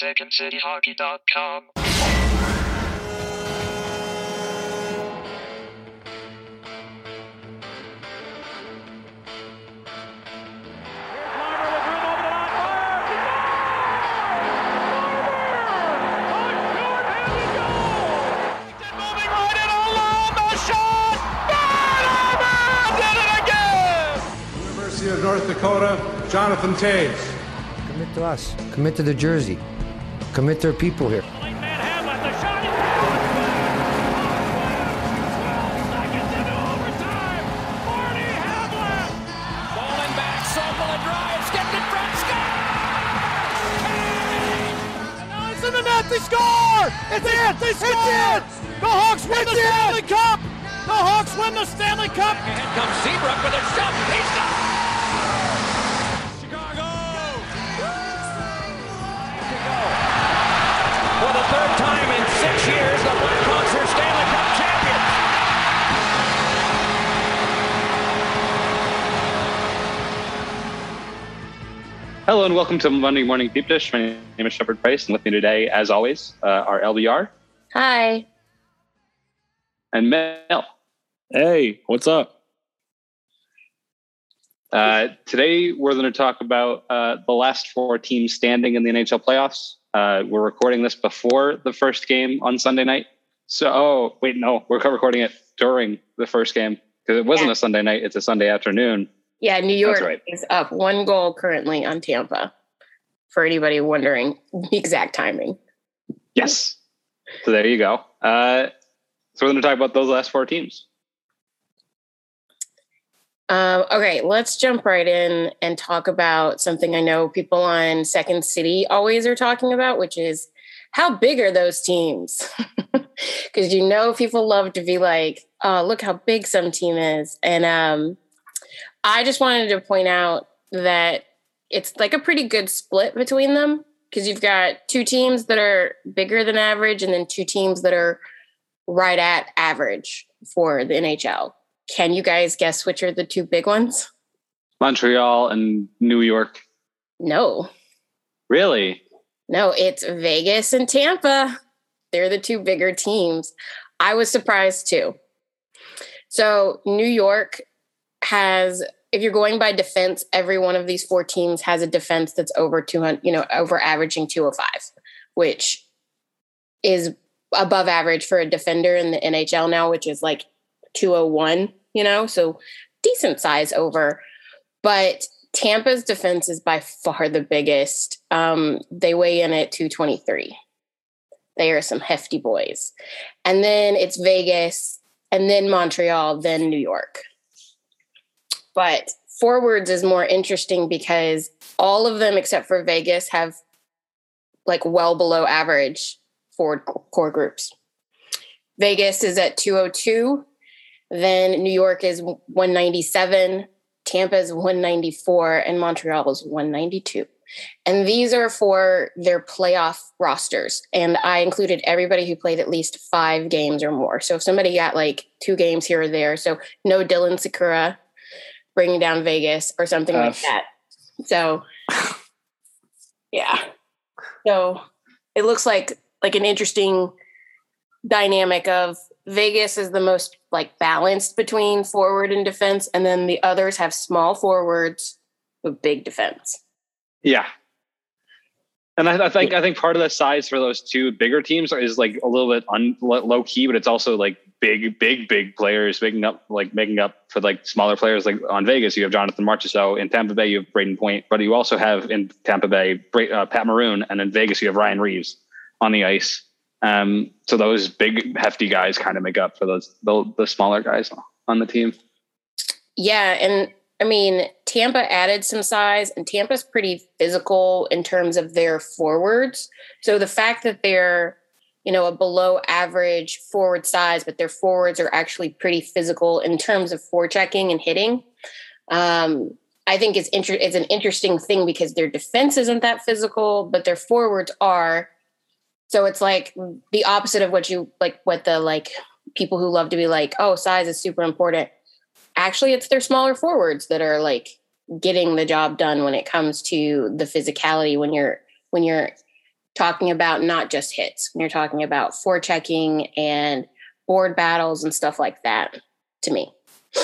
SecondCityHockey.com. Did it again? University of North Dakota, Jonathan Toews. Commit to us. Commit to the jersey. Commit their people here. Falling back, Sokol drives, gets in front, scores! It's in the net, they score! It's in! They score! The Hawks win the Stanley Cup! The Hawks win the Stanley Cup! Ahead comes Seabrook with a shot. He's got Hello and welcome to Monday Morning Deep Dish. My name is Shepard Price, and with me today, as always, uh, are LBR Hi. and Mel. Hey, what's up? Uh, today, we're going to talk about uh, the last four teams standing in the NHL playoffs. Uh, we're recording this before the first game on Sunday night. So, oh, wait, no, we're recording it during the first game because it wasn't Yeah. a Sunday night; it's a Sunday afternoon. Yeah, New York right. is up one goal currently on Tampa. For anybody wondering the exact timing. Yes. So there you go. Uh, so we're going to talk about those last four teams. Um, okay, let's jump right in and talk about something I know people on Second City always are talking about, which is how big are those teams? Because you know people love to be like, oh, look how big some team is. And um, I just wanted to point out that it's like a pretty good split between them because you've got two teams that are bigger than average and then two teams that are right at average for the NHL. Can you guys guess which are the two big ones? Montreal and New York. No, Really? no, it's Vegas and Tampa. They're the two bigger teams. I was surprised too. So, New York has, if you're going by defense, every one of these four teams has a defense that's over 200, you know, over averaging 205, which is above average for a defender in the NHL now, which is like 201, you know, so decent size over. But Tampa's defense is by far the biggest. Um, they weigh in at 223. They are some hefty boys. And then it's Vegas, and then Montreal, then New York. But forwards is more interesting because all of them, except for Vegas, have like well below average forward core groups. Vegas is at 202. Then New York is 197. Tampa is 194 and Montreal is 192. And these are for their playoff rosters. And I included everybody who played at least five games or more. So if somebody got like two games here or there, so no Dylan Sakura bringing down Vegas or something like that. So, yeah. So it looks like like an interesting dynamic of Vegas is the most like balanced between forward and defense, and then the others have small forwards with big defense. Yeah. And I, I think I think part of the size for those two bigger teams is like a little bit un, low key, but it's also like big, big, big players making up like making up for like smaller players. Like on Vegas, you have Jonathan Marchessault. In Tampa Bay, you have Brayden Point, but you also have in Tampa Bay Bra- uh, Pat Maroon, and in Vegas, you have Ryan Reaves on the ice. Um, so those big, hefty guys kind of make up for those the, the smaller guys on the team. Yeah, and I mean Tampa added some size, and Tampa's pretty physical in terms of their forwards. So the fact that they're you know a below average forward size, but their forwards are actually pretty physical in terms of forechecking and hitting. Um, I think it's inter- it's an interesting thing because their defense isn't that physical, but their forwards are. So it's like the opposite of what you like what the like people who love to be like, oh, size is super important. Actually, it's their smaller forwards that are like getting the job done when it comes to the physicality when you're when you're talking about not just hits, when you're talking about forechecking and board battles and stuff like that to me.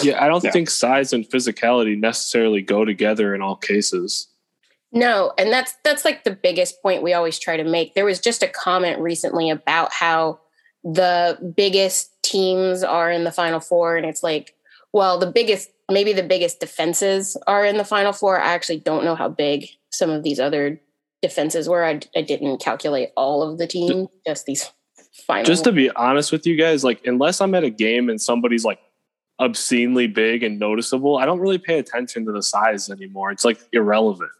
Yeah, I don't Yeah. think size and physicality necessarily go together in all cases. No, and that's that's like the biggest point we always try to make. There was just a comment recently about how the biggest teams are in the final four and it's like, well, the biggest maybe the biggest defenses are in the final four. I actually don't know how big some of these other defenses were. I, I didn't calculate all of the team, just these final Just to be honest with you guys, like unless I'm at a game and somebody's like obscenely big and noticeable, I don't really pay attention to the size anymore. It's like irrelevant.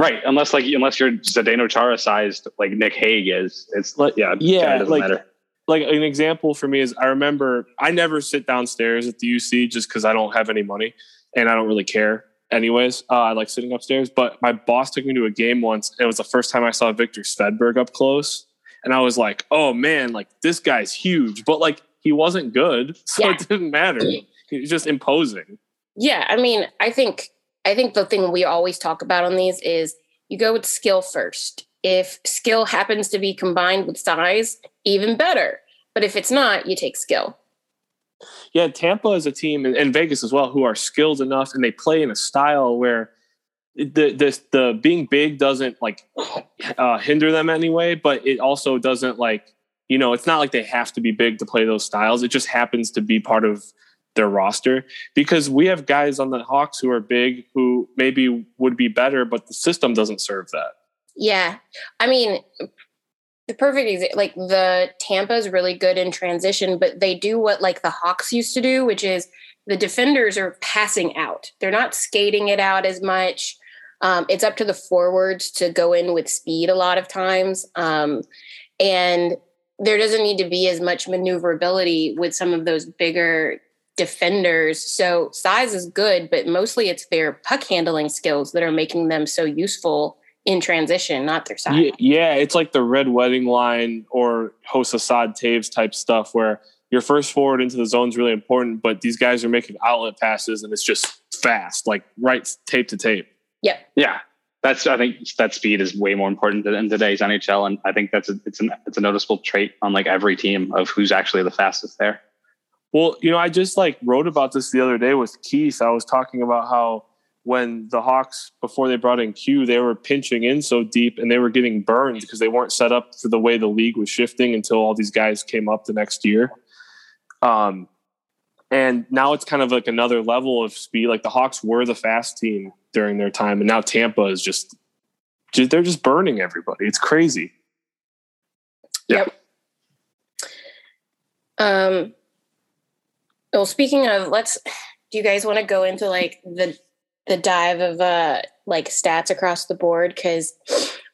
Right, unless like unless you're Zdeno Chara sized like Nick Hague is, it's Like- yeah, yeah, kinda doesn't like- matter. Like an example for me is I remember I never sit downstairs at the UC just because I don't have any money and I don't really care. Anyways, uh, I like sitting upstairs. But my boss took me to a game once, and it was the first time I saw Viktor Svedberg up close, and I was like, "Oh man, like this guy's huge," but like he wasn't good, so Yeah. it didn't matter. He was just imposing. Yeah, I mean, I think I think the thing we always talk about on these is you go with skill first. If skill happens to be combined with size, even better. But if it's not, you take skill. Yeah, Tampa is a team, and, Vegas as well, who are skilled enough, and they play in a style where the the the being big doesn't like uh, hinder them anyway, but it also doesn't like you know it's not like they have to be big to play those styles. It just happens to be part of their roster because we have guys on the Hawks who are big who maybe would be better, but the system doesn't serve that. Yeah. I mean, the perfect example, like the Tampa is really good in transition, but they do what like the Hawks used to do, which is the defenders are passing out. They're not skating it out as much. Um, it's up to the forwards to go in with speed a lot of times. Um, and there doesn't need to be as much maneuverability with some of those bigger defenders. So size is good, but mostly it's their puck handling skills that are making them so useful in transition, not their side. Yeah, yeah, it's like the red wedding line or Hossa Saad Toews type stuff where your first forward into the zone is really important, but these guys are making outlet passes and it's just fast, like right tape to tape. Yep. Yeah, that's I think that speed is way more important than in today's NHL, and I think that's a, it's an it's a noticeable trait on like every team of who's actually the fastest there. Well, you know, I just like wrote about this the other day with Keith. I was talking about how when the Hawks, before they brought in Q, they were pinching in so deep and they were getting burned because they weren't set up for the way the league was shifting until all these guys came up the next year. Um, and now it's kind of like another level of speed. Like the Hawks were the fast team during their time, and now Tampa is just, just they're just burning everybody. It's crazy. Yep. Um well speaking of let's do you guys want to go into like the the dive of uh like stats across the board cuz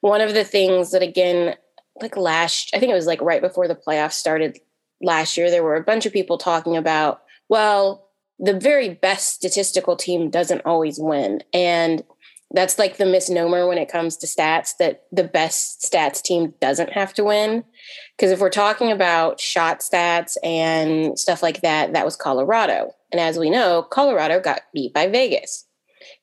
one of the things that again like last I think it was like right before the playoffs started last year there were a bunch of people talking about well the very best statistical team doesn't always win and that's like the misnomer when it comes to stats that the best stats team doesn't have to win because if we're talking about shot stats and stuff like that, that was Colorado. And as we know, Colorado got beat by Vegas.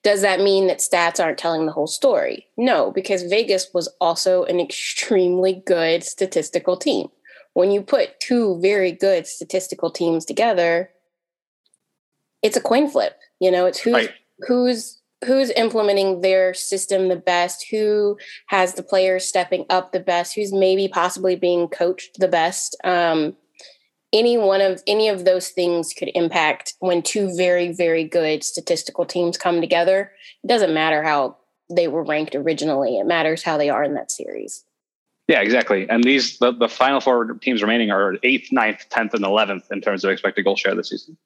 Does that mean that stats aren't telling the whole story? No, because Vegas was also an extremely good statistical team. When you put two very good statistical teams together, it's a coin flip. You know, it's who's Right. who's who's implementing their system the best, who has the players stepping up the best, who's maybe possibly being coached the best. Um, any one of any of those things could impact when two very very good statistical teams come together. It doesn't matter how they were ranked originally; it matters how they are in that series. Yeah, exactly. And these the, the final four teams remaining are eighth, ninth, tenth, and eleventh in terms of expected goal share this season.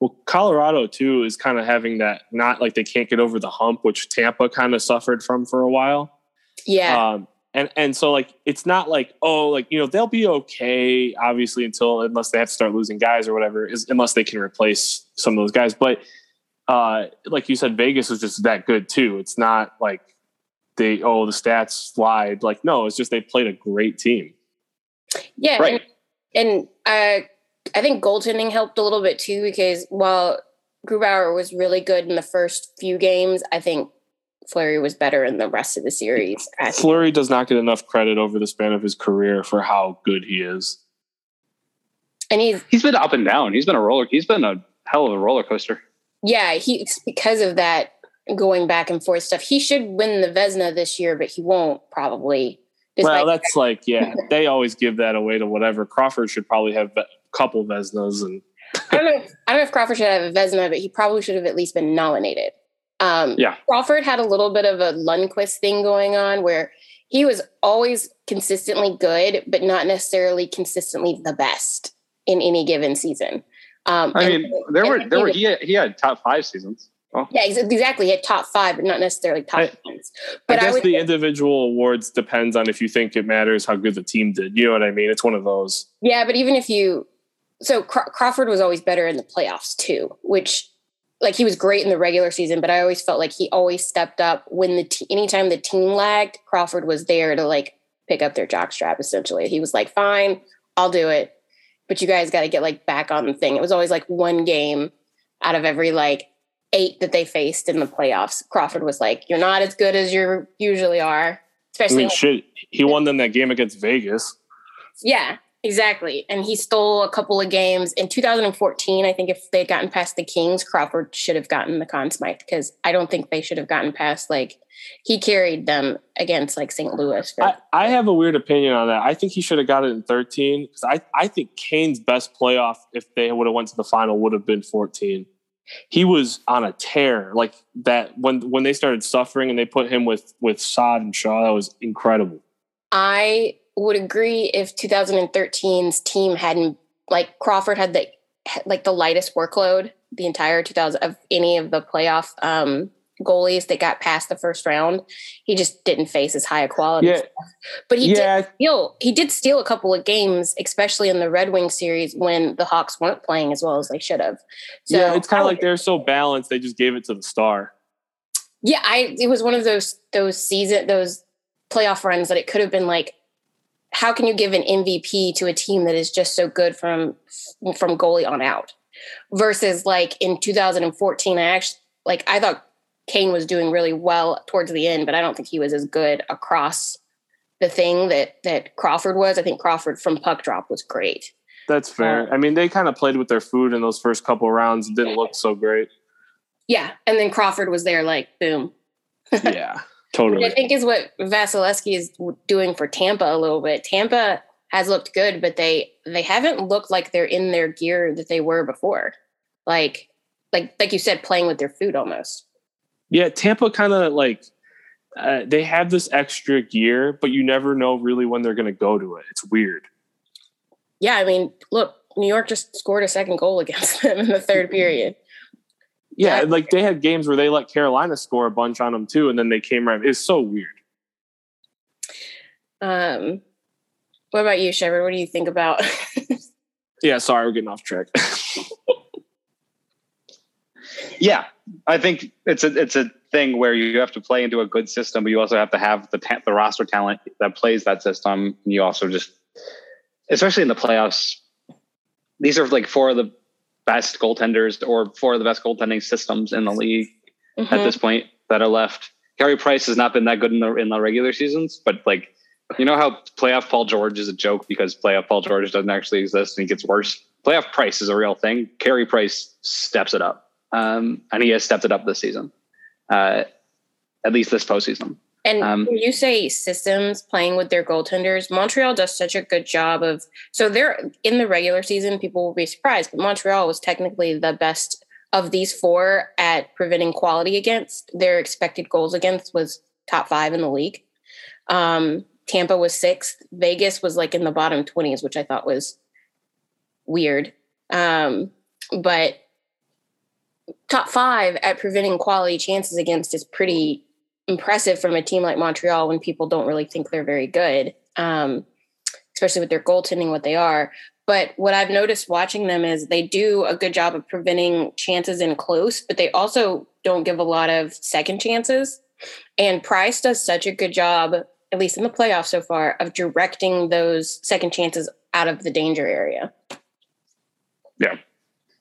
Well, Colorado too is kind of having that not like they can't get over the hump, which Tampa kind of suffered from for a while. Yeah, Um, and and so like it's not like oh like you know they'll be okay obviously until unless they have to start losing guys or whatever is unless they can replace some of those guys. But uh, like you said, Vegas is just that good too. It's not like they oh the stats slide Like no, it's just they played a great team. yeah, Right. and, and uh, I think goaltending helped a little bit too because while Grubauer was really good in the first few games, I think Fleury was better in the rest of the series. Fleury does not get enough credit over the span of his career for how good he is. And he's he's been up and down. He's been a roller. He's been a hell of a roller coaster. Yeah, he's because of that going back and forth stuff. He should win the Vezina this year, but he won't probably. Well, that's like yeah, they always give that away to whatever. Crawford should probably have a couple Vezinas and I don't know. I don't know if Crawford should have a Vezina, but he probably should have at least been nominated. Um, yeah, Crawford had a little bit of a Lundqvist thing going on where he was always consistently good, but not necessarily consistently the best in any given season. Um, I mean, there were there were he had, he had top five seasons. Oh. Yeah, exactly. He had top five, but not necessarily top I, ones. But I guess I the individual awards depends on if you think it matters how good the team did. You know what I mean? It's one of those. Yeah, but even if you, so Craw- Crawford was always better in the playoffs too, which like he was great in the regular season, but I always felt like he always stepped up when the t- anytime the team lagged, Crawford was there to like pick up their jockstrap. Essentially, he was like, "Fine, I'll do it," but you guys got to get like back on the thing. It was always like one game out of every like eight that they faced in the playoffs, Crawford was like, "You're not as good as you usually are." Especially, I mean, shit, he won them that game against Vegas. Yeah, exactly. And he stole a couple of games in 2014. I think if they'd gotten past the Kings, Crawford should have gotten the Conn Smythe because I don't think they should have gotten past like he carried them against like St. Louis. For- I, I have a weird opinion on that. I think he should have got it in 13 because I, I think Kane's best playoff if they would have went to the final would have been 14 he was on a tear like that when when they started suffering and they put him with with Saad and Shaw that was incredible. I would agree if 2013's team hadn't like Crawford had the like the lightest workload the entire 2000 of any of the playoff um goalies that got past the first round. He just didn't face as high a quality. Yeah. But he yeah. did steal he did steal a couple of games, especially in the Red Wing series when the Hawks weren't playing as well as they should have. So yeah, it's kind of like they're so balanced, they just gave it to the star. Yeah, I it was one of those those season those playoff runs that it could have been like how can you give an MVP to a team that is just so good from from goalie on out versus like in 2014 I actually like I thought Kane was doing really well towards the end, but I don't think he was as good across the thing that that Crawford was. I think Crawford from puck drop was great. That's fair. Um, I mean, they kind of played with their food in those first couple rounds. It didn't look so great. Yeah, and then Crawford was there, like boom. yeah, totally. I think is what Vasilevskiy is doing for Tampa a little bit. Tampa has looked good, but they they haven't looked like they're in their gear that they were before. Like like like you said, playing with their food almost. Yeah, Tampa kind of like uh, they have this extra gear, but you never know really when they're going to go to it. It's weird. Yeah, I mean, look, New York just scored a second goal against them in the third period. Yeah, yeah, like they had games where they let Carolina score a bunch on them too, and then they came right. It's so weird. Um, what about you, Shepard? What do you think about? yeah, sorry, we're getting off track. yeah, I think it's a it's a thing where you have to play into a good system, but you also have to have the ta- the roster talent that plays that system. And you also just, especially in the playoffs, these are like four of the best goaltenders or four of the best goaltending systems in the league mm-hmm. at this point that are left. Carey Price has not been that good in the in the regular seasons, but like you know how playoff Paul George is a joke because playoff Paul George doesn't actually exist and he gets worse. Playoff Price is a real thing. Carey Price steps it up um, and he has stepped it up this season, uh, at least this postseason. And um, when you say systems playing with their goaltenders, Montreal does such a good job of. So they're in the regular season, people will be surprised, but Montreal was technically the best of these four at preventing quality against. Their expected goals against was top five in the league. Um, Tampa was sixth. Vegas was like in the bottom 20s, which I thought was weird. Um, but top five at preventing quality chances against is pretty impressive from a team like Montreal when people don't really think they're very good, um, especially with their goaltending, what they are. But what I've noticed watching them is they do a good job of preventing chances in close, but they also don't give a lot of second chances. And Price does such a good job, at least in the playoffs so far, of directing those second chances out of the danger area. Yeah.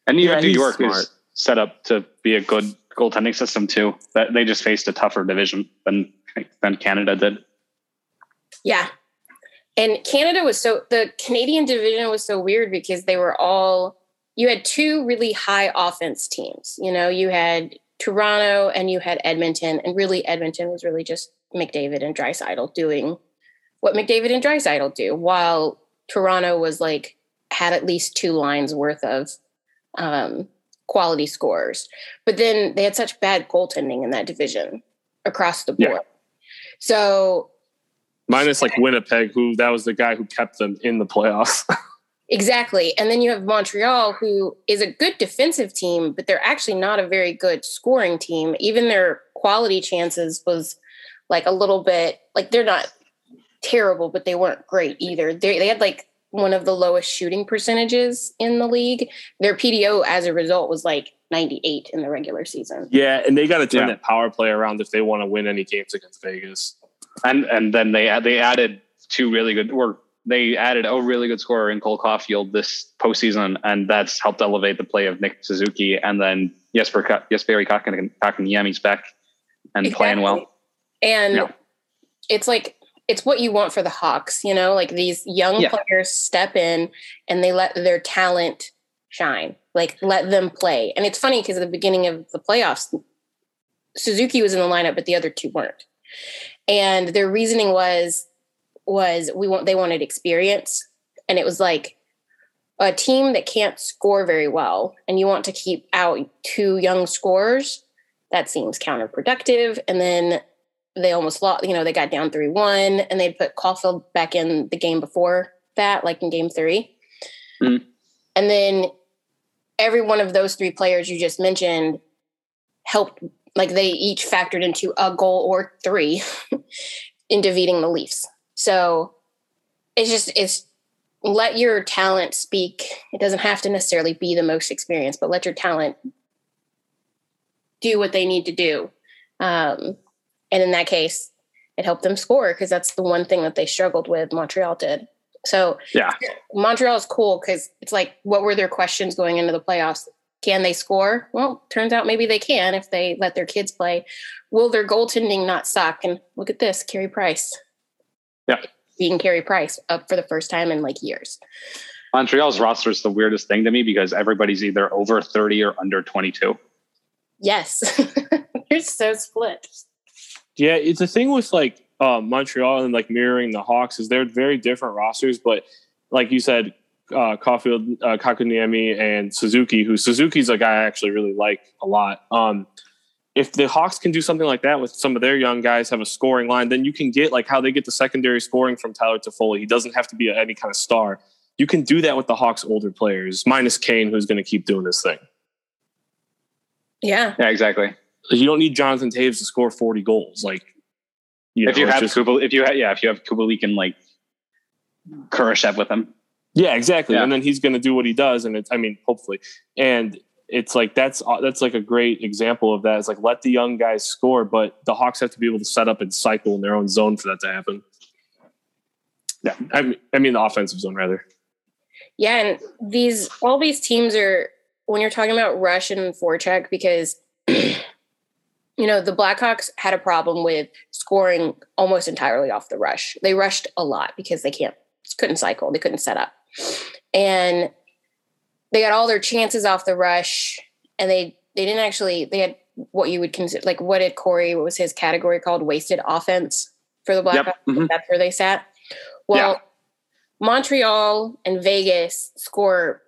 And even yeah, New York smart. is set up to be a good goaltending system too. That they just faced a tougher division than than Canada did. Yeah. And Canada was so the Canadian division was so weird because they were all you had two really high offense teams. You know, you had Toronto and you had Edmonton, and really Edmonton was really just McDavid and Draisaitl doing what McDavid and Draisaitl do, while Toronto was like had at least two lines worth of um, quality scores. But then they had such bad goaltending in that division across the board. Yeah. So Minus like Winnipeg, who that was the guy who kept them in the playoffs. Exactly. And then you have Montreal, who is a good defensive team, but they're actually not a very good scoring team. Even their quality chances was like a little bit like they're not terrible, but they weren't great either. They, they had like one of the lowest shooting percentages in the league. Their PDO as a result was like 98 in the regular season. yeah, and they got to turn Yeah. that power play around if they want to win any games against Vegas. And and then they they added two really good or they added a really good scorer in Cole Caufield this postseason, and that's helped elevate the play of Nick Suzuki. And then Jesper Ka- Jesperi Kotkaniemi's back and playing well. And Yeah. it's like it's what you want for the Hawks, you know, like these young Yeah. players step in and they let their talent shine, like let them play. And it's funny because at the beginning of the playoffs, Suzuki was in the lineup, but the other two weren't. And their reasoning was was we want they wanted experience. And it was like a team that can't score very well and you want to keep out two young scorers, that seems counterproductive. And then they almost lost, you know, they got down 3 1 and they put Caufield back in the game before that, like in game three. Mhm. And then every one of those three players you just mentioned helped, like they each factored into a goal or three in defeating the Leafs. So it's just, it's let your talent speak. It doesn't have to necessarily be the most experienced, but let your talent do what they need to do. Um, and in that case, it helped them score because that's the one thing that they struggled with. Montreal did. So Yeah. Montreal is cool because it's like, what were their questions going into the playoffs? Can they score? Well, turns out maybe they can if they let their kids play. Will their goaltending not suck? And look at this, Carey Price. Yeah. Being Carey Price up for the first time in like years. Montreal's roster is the weirdest thing to me because everybody's either over 30 or under 22. Yes. They're so split. Yeah, it's the thing with like uh, Montreal and like mirroring the Hawks is they're very different rosters, but like you said, uh, Caufield, uh, Kotkaniemi, and Suzuki, who Suzuki's a guy I actually really like a lot. Um, if the Hawks can do something like that with some of their young guys, have a scoring line, then you can get like how they get the secondary scoring from Tyler Toffoli. He doesn't have to be any kind of star. You can do that with the Hawks' older players, minus Kane, who's going to keep doing this thing. Yeah. Yeah, exactly. You don't need Jonathan Toews to score 40 goals. Like, you if you know, it's have just- Kubal, if you have, yeah, if you have Kubalik and like Kurashev with him, Yeah, exactly. Yeah. And then he's going to do what he does, and it's I mean, hopefully, and it's like that's uh, that's like a great example of that. It's like let the young guys score, but the Hawks have to be able to set up and cycle in their own zone for that to happen. Yeah, I mean, I mean the offensive zone rather. Yeah, and these all these teams are when you're talking about rush and forecheck because you know the Blackhawks had a problem with scoring almost entirely off the rush. They rushed a lot because they can't couldn't cycle, they couldn't set up, and they got all their chances off the rush, and they they didn't actually they had what you would consider like what did Corey what was his category called wasted offense for the Blackhawks. Yep. Mhm. That's where they sat. Well, Montreal and Vegas score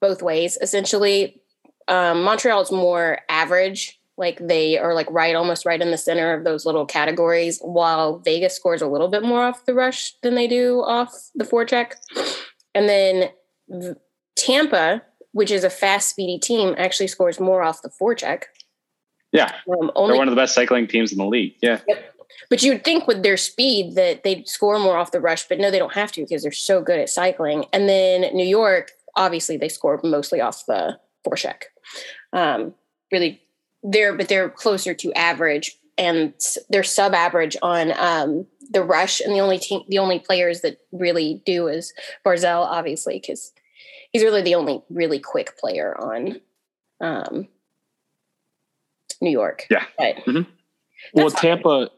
both ways. Essentially, um, Montreal is more average, like they are like right, almost right in the center of those little categories, while Vegas scores a little bit more off the rush than they do off the forecheck. And then Tampa, which is a fast, speedy team, actually scores more off the forecheck. yeah, Um, they're one of the best cycling teams in the league. Yeah, but you'd think with their speed that they'd score more off the rush, but no, they don't have to because they're so good at cycling. And then New York, obviously, they score mostly off the forecheck. Um, really, they're but they're closer to average, and they're sub-average on um, the rush. And the only team, the only players that really do is Barzal, obviously, because he's really the only really quick player on um, New York. Yeah. But Mhm. Well, Tampa,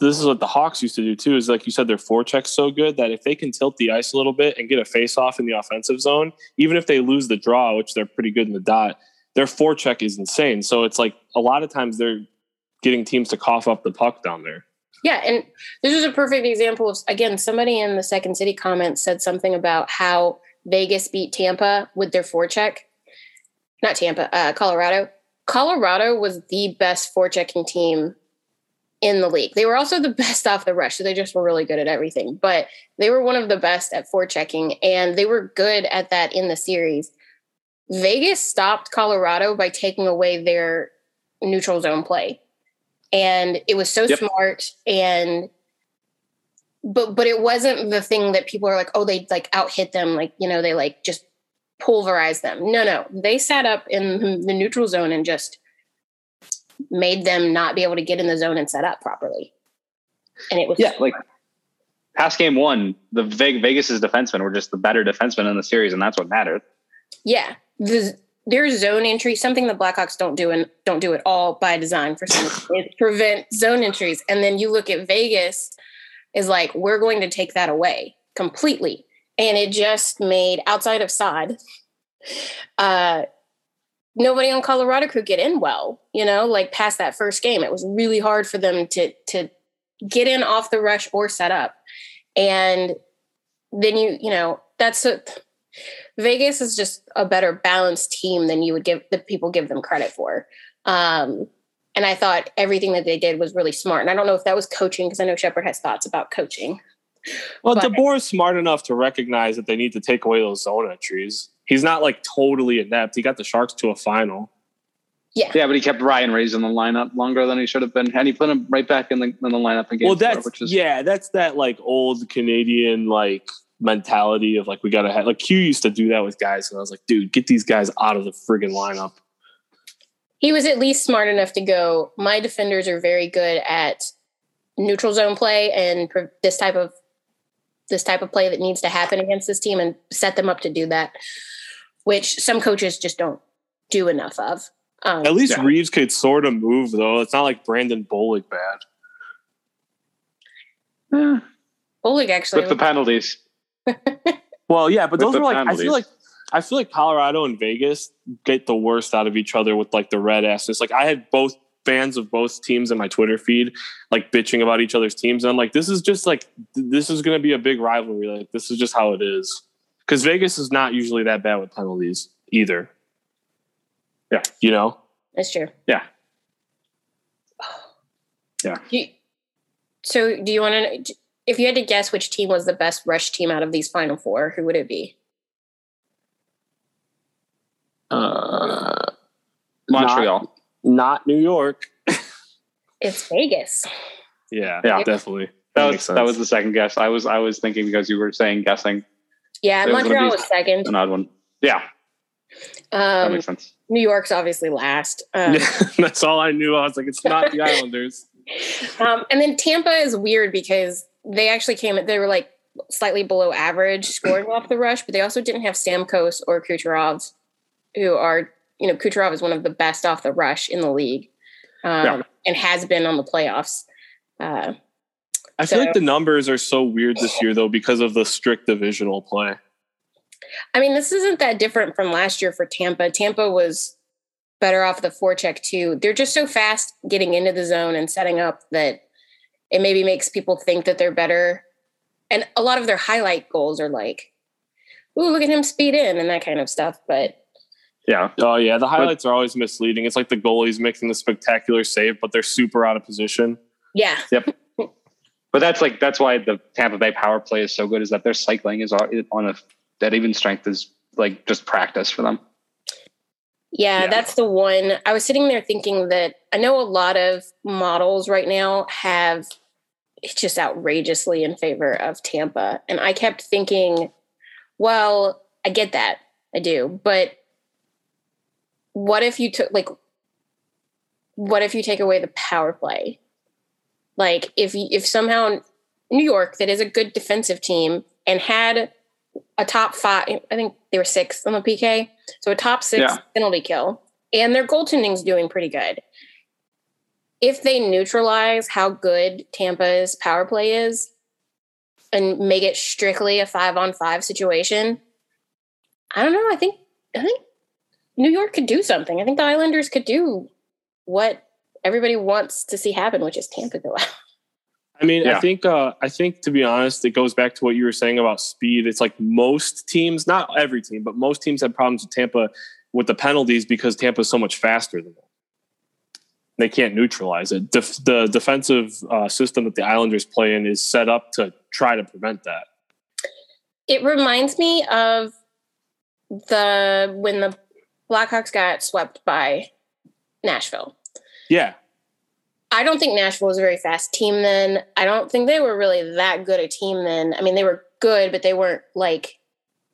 this is what the Hawks used to do too. Is like you said, their forecheck's so good that if they can tilt the ice a little bit and get a face off in the offensive zone, even if they lose the draw, which they're pretty good in the dot, their forecheck is insane. So it's like a lot of times they're getting teams to cough up the puck down there. Yeah, and this is a perfect example of again somebody in the Second City comments said something about how Vegas beat Tampa with their forecheck. Not Tampa, uh, Colorado. Colorado was the best forechecking team in the league. They were also the best off the rush, so they just were really good at everything. But they were one of the best at forechecking, and they were good at that in the series. Vegas stopped Colorado by taking away their neutral zone play. And it was so Yep. smart and but but it wasn't the thing that people are like oh they like out hit them like you know they like just pulverize them. No no. They sat up in the neutral zone and just made them not be able to get in the zone and set up properly. And it was Yeah, like past game one, the Ve- Vegas's defensemen were just the better defensemen in the series, and that's what mattered. yeah the, their zone entry something the blackhawks don't do and don't do at all by design for some is prevent zone entries. And then you look at vegas is like we're going to take that away completely. And it just made outside of Saad uh nobody on colorado could get in well you know like past that first game. It was really hard for them to to get in off the rush or set up. And then you you know that's a Vegas is just a better balanced team than you would give the people give them credit for. Um, and I thought everything that they did was really smart. And I don't know if that was coaching because I know Shepard has thoughts about coaching. Well, But- DeBoer is smart enough to recognize that they need to take away those zone entries. He's not like totally inept. He got the Sharks to a final. Yeah. Yeah, but he kept Ryan Reaves in the lineup longer than he should have been, and he put him right back in the in the lineup in game well, four, that's which is yeah, that's that like old Canadian like mentality of like we gotta have like Q used to do that with guys, and I was like, dude, get these guys out of the friggin' lineup. He was at least smart enough to go, my defenders are very good at neutral zone play and pre- this type of this type of play that needs to happen against this team and set them up to do that, which some coaches just don't do enough of. Um, At least Yeah. Reaves could sort of move though. It's not like Brandon Bollig bad. Oleg actually with the penalties. Well, yeah, but With those the are like I feel like I feel like Colorado and Vegas get the worst out of each other with like the red asses. Like I had both fans of both teams in my Twitter feed like bitching about each other's teams, and I'm like, this is just like th- this is going to be a big rivalry. Like this is just how it is. Because Vegas is not usually that bad with penalties either. Yeah. you know. That's true. Yeah. Yeah. You, so, do you want to? If you had to guess which team was the best rush team out of these final four, who would it be? Uh, Montreal. not New York. It's Vegas. Yeah, Yeah. definitely. that makes was sense. that was the second guess. I was I was thinking because you were saying guessing Yeah, It was Montreal be- was second. an odd one. Yeah, that Um, makes sense. New York's obviously last. Um, That's all I knew. I was like, it's not the Islanders. um, and then Tampa is weird because they actually came. They were like slightly below average scoring off the rush, but they also didn't have Stamkos or Kucherov, who are you know Kucherov is one of the best off the rush in the league, um, Yeah. and has been on the playoffs. Uh, I feel like the numbers are so weird this year, though, because of the strict divisional play. I mean, this isn't that different from last year for Tampa. Tampa was better off the forecheck too. They're just so fast getting into the zone and setting up that it maybe makes people think that they're better. And a lot of their highlight goals are like, "Ooh, look at him speed in" and that kind of stuff. But Yeah, Oh yeah, the highlights are always misleading. It's like the goalie's making the spectacular save, but they're super out of position. yeah, Yep. but that's like that's why the Tampa Bay power play is so good. Is that their cycling is on on a that even strength is like just practice for them. Yeah, Yeah. that's the one. I was sitting there thinking that I know a lot of models right now have it's just outrageously in favor of Tampa. And I kept thinking, well, I get that. I do. But what if you took like what if you take away the power play? Like if if somehow New York that is a good defensive team and had a top 5 I think they were 6th on the PK. So a top 6 Yeah. penalty kill and their goaltending's doing pretty good. if they neutralize how good Tampa's power play is and make it strictly a five on five situation, I don't know. I think I think New York could do something. I think the Islanders could do what everybody wants to see happen, which is Tampa go out. I mean, Yeah. I think uh, I think to be honest, it goes back to what you were saying about speed. It's like most teams, not every team, but most teams have problems with Tampa with the penalties because Tampa is so much faster than them. They can't neutralize it. Def- the defensive uh, system that the Islanders play in is set up to try to prevent that. It reminds me of the when the Blackhawks got swept by Nashville. Yeah, I don't think Nashville was a very fast team then. I don't think they were really that good a team then. I mean, they were good, but they weren't like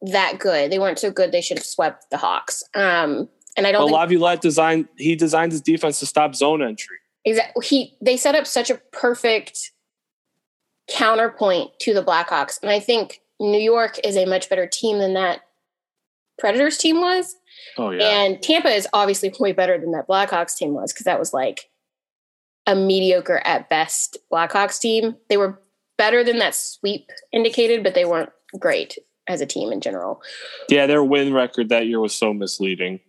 that good. They weren't so good they should have swept the Hawks. Um, and I don't but think Laviolette designed he designed his defense to stop zone entry. exactly he they set up such a perfect counterpoint to the Blackhawks. And I think New York is a much better team than that Predators team was. Oh yeah, And Tampa is obviously way better than that Blackhawks team was because that was like a mediocre at best Blackhawks team. They were better than that sweep indicated, but they weren't great as a team in general. yeah. Their win record that year was so misleading.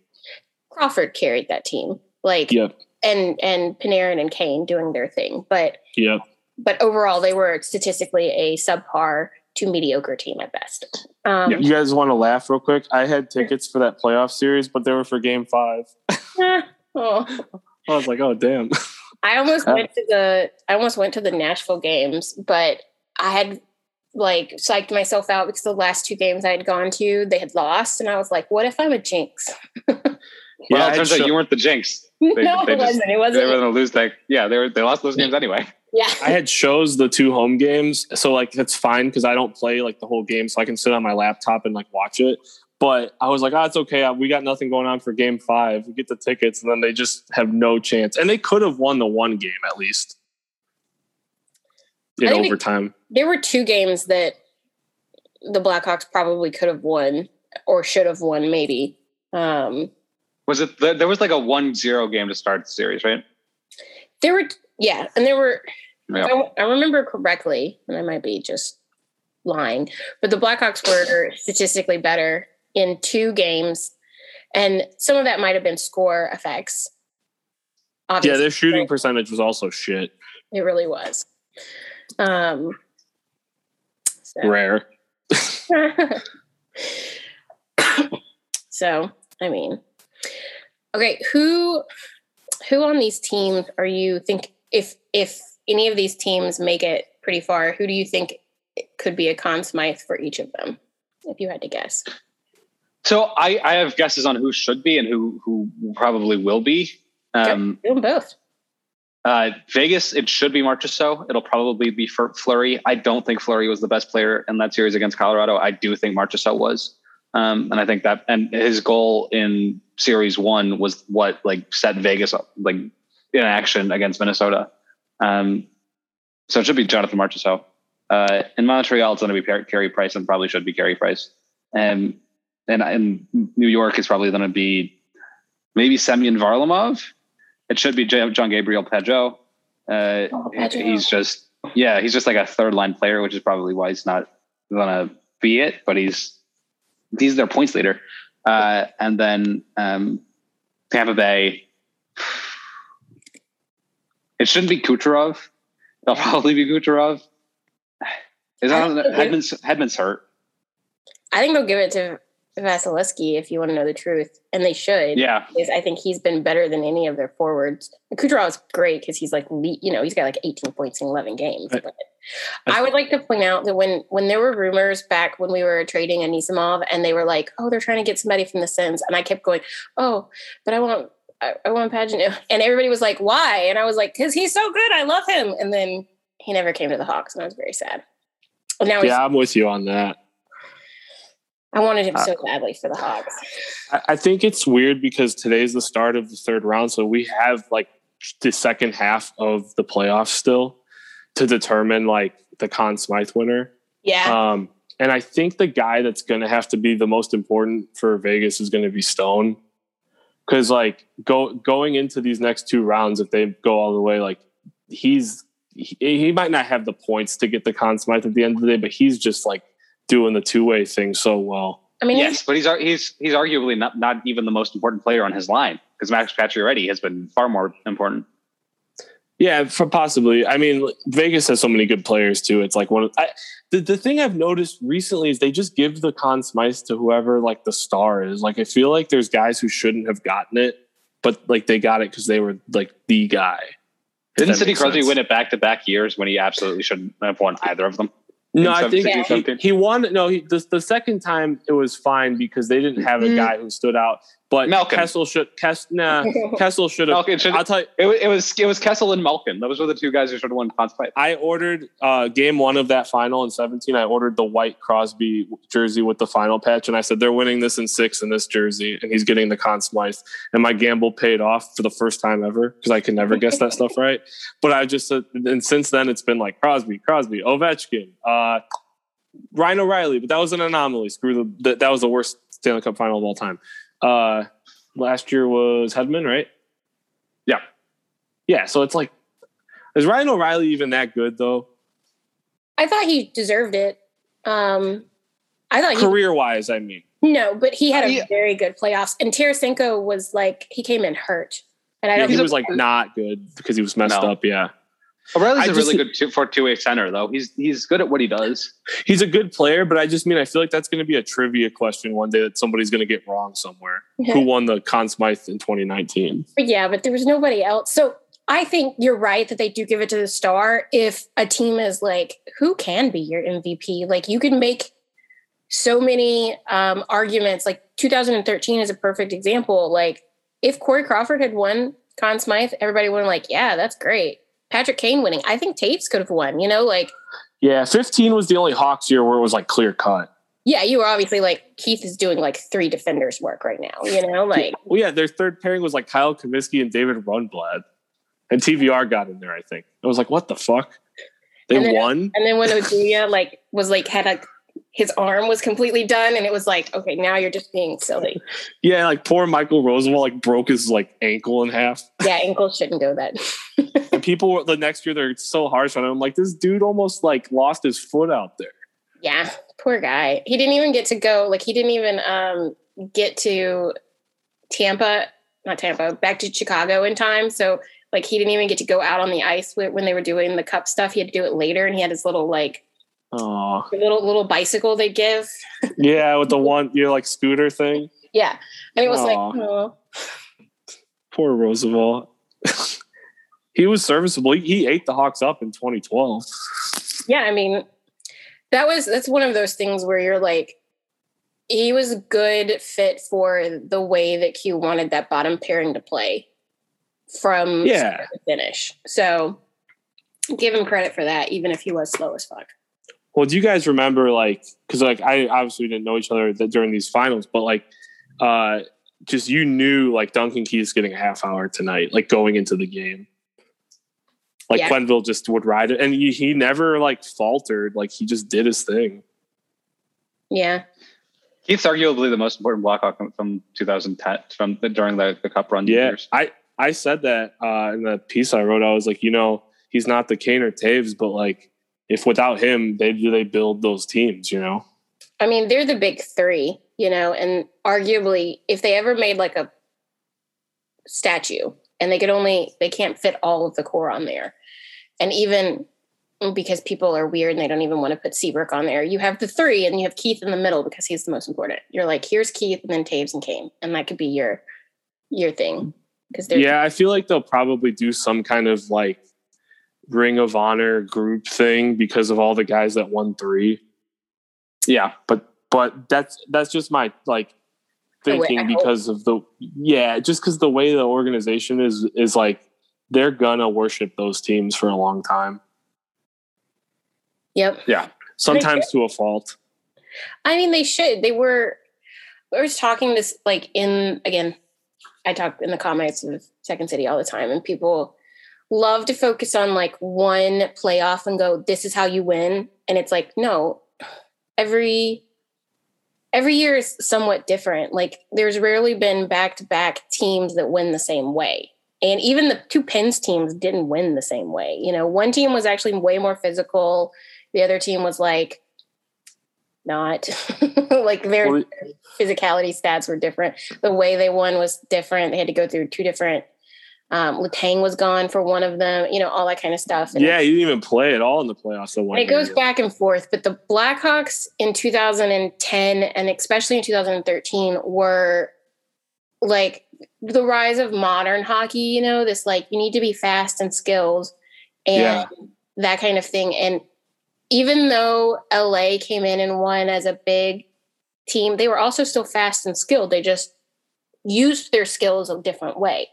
Crawford carried that team, like Yep, and and Panarin and Kane doing their thing, but yep. but overall they were statistically a subpar to mediocre team at best. Um, You guys want to laugh real quick? I had tickets for that playoff series, but they were for Game Five. oh. I was like, oh damn. I almost Uh, went to the I almost went to the Nashville games, but I had like psyched myself out because the last two games I had gone to, they had lost, and I was like, "What if I'm a jinx?" Well, I it turns had out you weren't the jinx. no, they it just- wasn't. It wasn't. They were going to lose that. Yeah, they were. They lost those games anyway. Yeah, I had shows the two home games, so like that's fine because I don't play like the whole game, so I can sit on my laptop and like watch it. But I was like, oh, it's okay. We got nothing going on for Game Five. We get the tickets, and then they just have no chance. And they could have won the one game at least in I think they- overtime. there were two games that the Blackhawks probably could have won or should have won, maybe. Um, Was it? There was like a 1-0 game to start the series, right? there were, yeah, and there were. Yeah. I, I remember correctly, and I might be just lying, but the Blackhawks were statistically better in two games, and some of that might have been score effects. Yeah, their shooting percentage was also shit. it really was. Um, so. Rare. so, I mean, okay, who who on these teams are you think if if any of these teams make it pretty far, who do you think could be a Conn Smythe for each of them? If you had to guess. So I, I have guesses on who should be and who who probably will be. Um, Do them both. uh, Vegas, it should be Marchessault. It'll probably be for Fleury. I don't think Fleury was the best player in that series against Colorado. I do think Marchessault was. Um, and I think that, and his goal in series one was what like set Vegas up, like in action against Minnesota. Um, so it should be Jonathan Marchessault. Uh, in Montreal, it's going to be Carey Price and probably should be Carey Price. And, and in New York, it's probably going to be maybe Semyon Varlamov. It should be John Gabriel Pageau. Uh, Oh, he's just, yeah, he's just like a third line player, which is probably why he's not going to be it, but he's, he's their points leader. Uh, and then um, Tampa Bay, it shouldn't be Kucherov. It'll probably be Kucherov. Is that Hedman's, Hedman's hurt? I think they'll give it to Vasilevskiy if you want to know the truth, and they should. Yeah. because I think he's been better than any of their forwards. Kucherov's great because he's like, you know, he's got like 18 points in 11 games. I- But I would like to point out that when when there were rumors back when we were trading Anisimov, and they were like, oh, they're trying to get somebody from the Sens, and I kept going, oh, but I want. I, I want Pagano. And everybody was like, why? And I was like, because he's so good. I love him. And then he never came to the Hawks, and I was very sad. And now Yeah, I'm with you on that. I wanted him Uh, so badly for the Hawks. I, I think it's weird because today's the start of the third round, so we have like the second half of the playoffs still to determine like the Conn Smythe winner. Yeah. Um, and I think the guy that's going to have to be the most important for Vegas is going to be Stone. because like go going into these next two rounds, if they go all the way, like he's he, he might not have the points to get the Conn Smythe at the end of the day, but he's just like doing the two way thing so well. I mean, yes, but he's he's he's arguably not not even the most important player on his line because Max Pacioretty has been far more important. Yeah, for possibly. I mean, Vegas has so many good players too. It's like one of I, the the thing I've noticed recently is they just give the Conn Smythe to whoever like the star is. Like I feel like there's guys who shouldn't have gotten it, but like they got it because they were like the guy. Didn't Sidney Crosby win it back to back years when he absolutely shouldn't have won either of them? No, I think he, he won. No, he, the, the second time it was fine because they didn't have a Mm. guy who stood out. But Malkin. Kessel should Kess, nah, Kessel should have. I'll tell you. It, it was it was Kessel and Malkin. Those were the two guys who should have won Conn Smythe. I ordered uh, game one of that final in 17. I ordered the white Crosby jersey with the final patch, and I said they're winning this in six in this jersey, and he's getting the Conn Smythe. And my gamble paid off for the first time ever because I can never guess that stuff right. But I just said, and since then it's been like Crosby, Crosby, Ovechkin, uh, Ryan O'Reilly, but that was an anomaly. Screw the that, that was the worst Stanley Cup final of all time. Uh, last year was Hedman, right? Yeah. Yeah, so it's like, is Ryan O'Reilly even that good though? I thought he deserved it. Um, I thought he Career wise, I mean. no, but he had a Yeah. very good playoffs. And Tarasenko was like he came in hurt, and I Yeah, don't. he He's a- was like not good because he was messed No. up. Yeah, O'Reilly's I a just- really good two, for two way center though. He's he's good at what he does. he's a good player, but I just mean I feel like that's going to be a trivia question one day that somebody's going to get wrong somewhere. Who won the Conn Smythe in 2019? Yeah, but there was nobody else. So I think you're right that they do give it to the star if a team is like, who can be your MVP? Like you can make so many um, arguments. Like 2013 is a perfect example. Like if Corey Crawford had won Conn Smythe, everybody would have like, yeah, that's great. Patrick Kane winning. I think Toews could have won. You know, like Yeah, 15 was the only Hawks year where it was like clear cut. yeah, you were obviously like Keith is doing like three defenders work right now. You know, like Well, yeah, their third pairing was like Kyle Cumiskey and David Rundblad, and TVR got in there. I think I was like, what the fuck? They And then- won. And then when Oduya like was like had a his arm was completely done, and it was like, okay, now you're just being silly. Yeah, like poor Michael Rozsival like broke his like ankle in half. Yeah, ankles shouldn't go that. And people were- the next year they're so harsh on him. I'm like, this dude almost like lost his foot out there. Yeah, poor guy. He didn't even get to go. Like he didn't even um get to Tampa, not Tampa, back to Chicago in time. So like he didn't even get to go out on the ice when they were doing the cup stuff. He had to do it later, and he had his little like Oh, little little bicycle they give. yeah, with the one you know, like scooter thing. Yeah, and it was like, oh. Poor Rozsival. he was serviceable. He, he ate the Hawks up in 2012. yeah i mean that was that's one of those things where you're like he was a good fit for the way that q wanted that bottom pairing to play from Yeah. finish so give him credit for that even if he was slow as fuck Well, do you guys remember like because like I obviously didn't know each other th- during these finals, but like uh just you knew like Duncan Keith's getting a half hour tonight, like going into the game. Like Yeah. Quenneville just would ride it, and he, he never like faltered. Like he just did his thing. yeah Keith's arguably the most important Blackhawk from- from 2010 from the, during the, the Cup run Yeah, years. I I said that uh, in the piece I wrote. I was like, you know, he's not the Kane or Toews, but like if without him, they do they build those teams? You know. i mean they're the big three you know and arguably if they ever made like a statue and they could only they can't fit all of the core on there and even because people are weird and they don't even want to put Seabrook on there. You have the three and you have Keith in the middle because he's the most important. You're like, here's Keith and then Toews and Kane. And that could be your your thing. Because Yeah, I feel like they'll probably do some kind of like Ring of Honor group thing because of all the guys that won three. Yeah. But but that's that's just my like thinking I hope. because of the yeah, just because the way the organization is is like they're gonna worship those teams for a long time. Yep. Yeah. Sometimes to a fault. I mean they should. They were we were talking this like in again, I talk in the comments of Second City all the time and people love to focus on like one playoff and go, this is how you win. And it's like, no, every every year is somewhat different. Like there's rarely been back to back teams that win the same way. And even the two Pens teams didn't win the same way. You know, one team was actually way more physical. The other team was like not like their physicality stats were different. The way they won was different. They had to go through two different um Letang was gone for one of them, you know, all that kind of stuff. And Yeah, he didn't even play at all in the playoffs. The one it goes back and forth, but the Blackhawks in 2010 and especially in 2013 were like the rise of modern hockey, you know, this like you need to be fast and skilled and Yeah. that kind of thing. And even though LA came in and won as a big team, they were also still fast and skilled. They just used their skills a different way.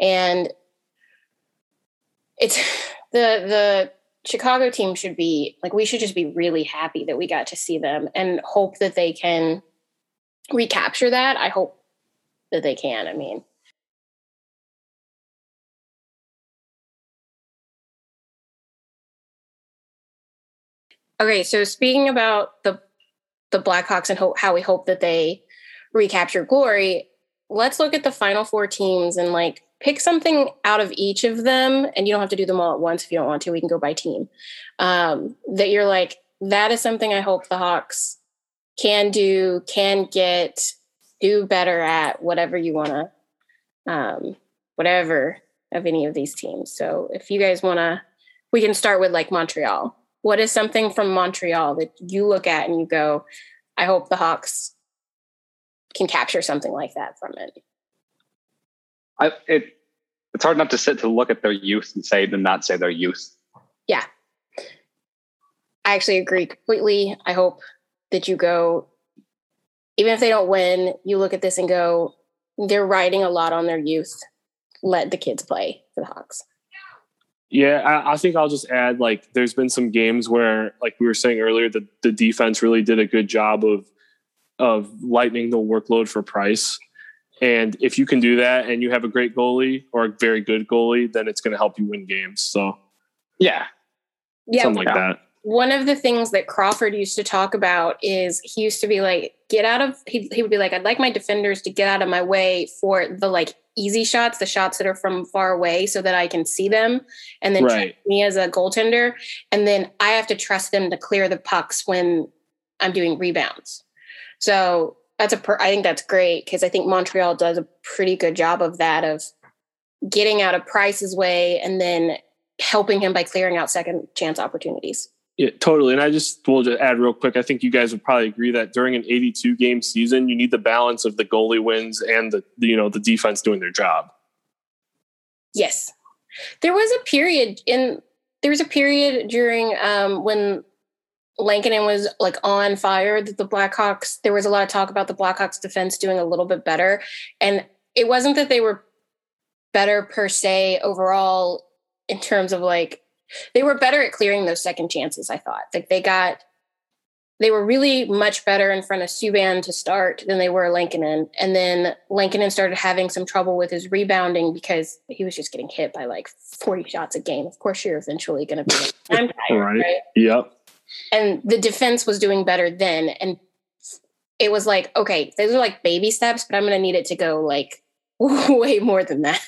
And it's the the Chicago team should be like we should just be really happy that we got to see them and hope that they can recapture that. I hope that they can. I mean, okay. So speaking about the the Blackhawks and hope, how we hope that they recapture glory, let's look at the final four teams and like pick something out of each of them. And you don't have to do them all at once if you don't want to. We can go by team. Um, that you're like that is something I hope the Hawks can do, can get, do better at, whatever you want to, um, whatever of any of these teams. So if you guys want to, we can start with like Montreal. What is something from Montreal that you look at and you go, I hope the Hawks can capture something like that from it? I, it it's hard enough to sit to look at their youth and say and not say their youth. Yeah. I actually agree completely. I hope that you go, even if they don't win, you look at this and go, they're riding a lot on their youth. Let the kids play for the Hawks. Yeah, I, I think I'll just add like there's been some games where, like we were saying earlier, that the defense really did a good job of of lightening the workload for Price. And if you can do that and you have a great goalie or a very good goalie, then it's going to help you win games. So Yeah, Yeah. something like that. one of the things that Crawford used to talk about is he used to be like, get out of, he, he would be like, I'd like my defenders to get out of my way for the like easy shots, the shots that are from far away so that I can see them and then Right. trust me as a goaltender. And then I have to trust them to clear the pucks when I'm doing rebounds. So that's a, per, I think that's great because I think Montreal does a pretty good job of that, of getting out of Price's way and then helping him by clearing out second chance opportunities. Yeah, totally. And I just will just add real quick. I think you guys would probably agree that during an 82 game season, you need the balance of the goalie wins and the you know the defense doing their job. Yes. There was a period in there was a period during um when Lankinen was like on fire that the Blackhawks there was a lot of talk about the Blackhawks defense doing a little bit better and it wasn't that they were better per se overall in terms of like they were better at clearing those second chances I thought like they got they were really much better in front of Subban to start than they were Lankinen. And then Lankinen started having some trouble with his rebounding because he was just getting hit by like 40 shots a game. Of course, you're eventually going to be like, I'm tired, Right. right? Yep. And the defense was doing better then. And it was like, okay, those are like baby steps, but I'm going to need it to go like way more than that.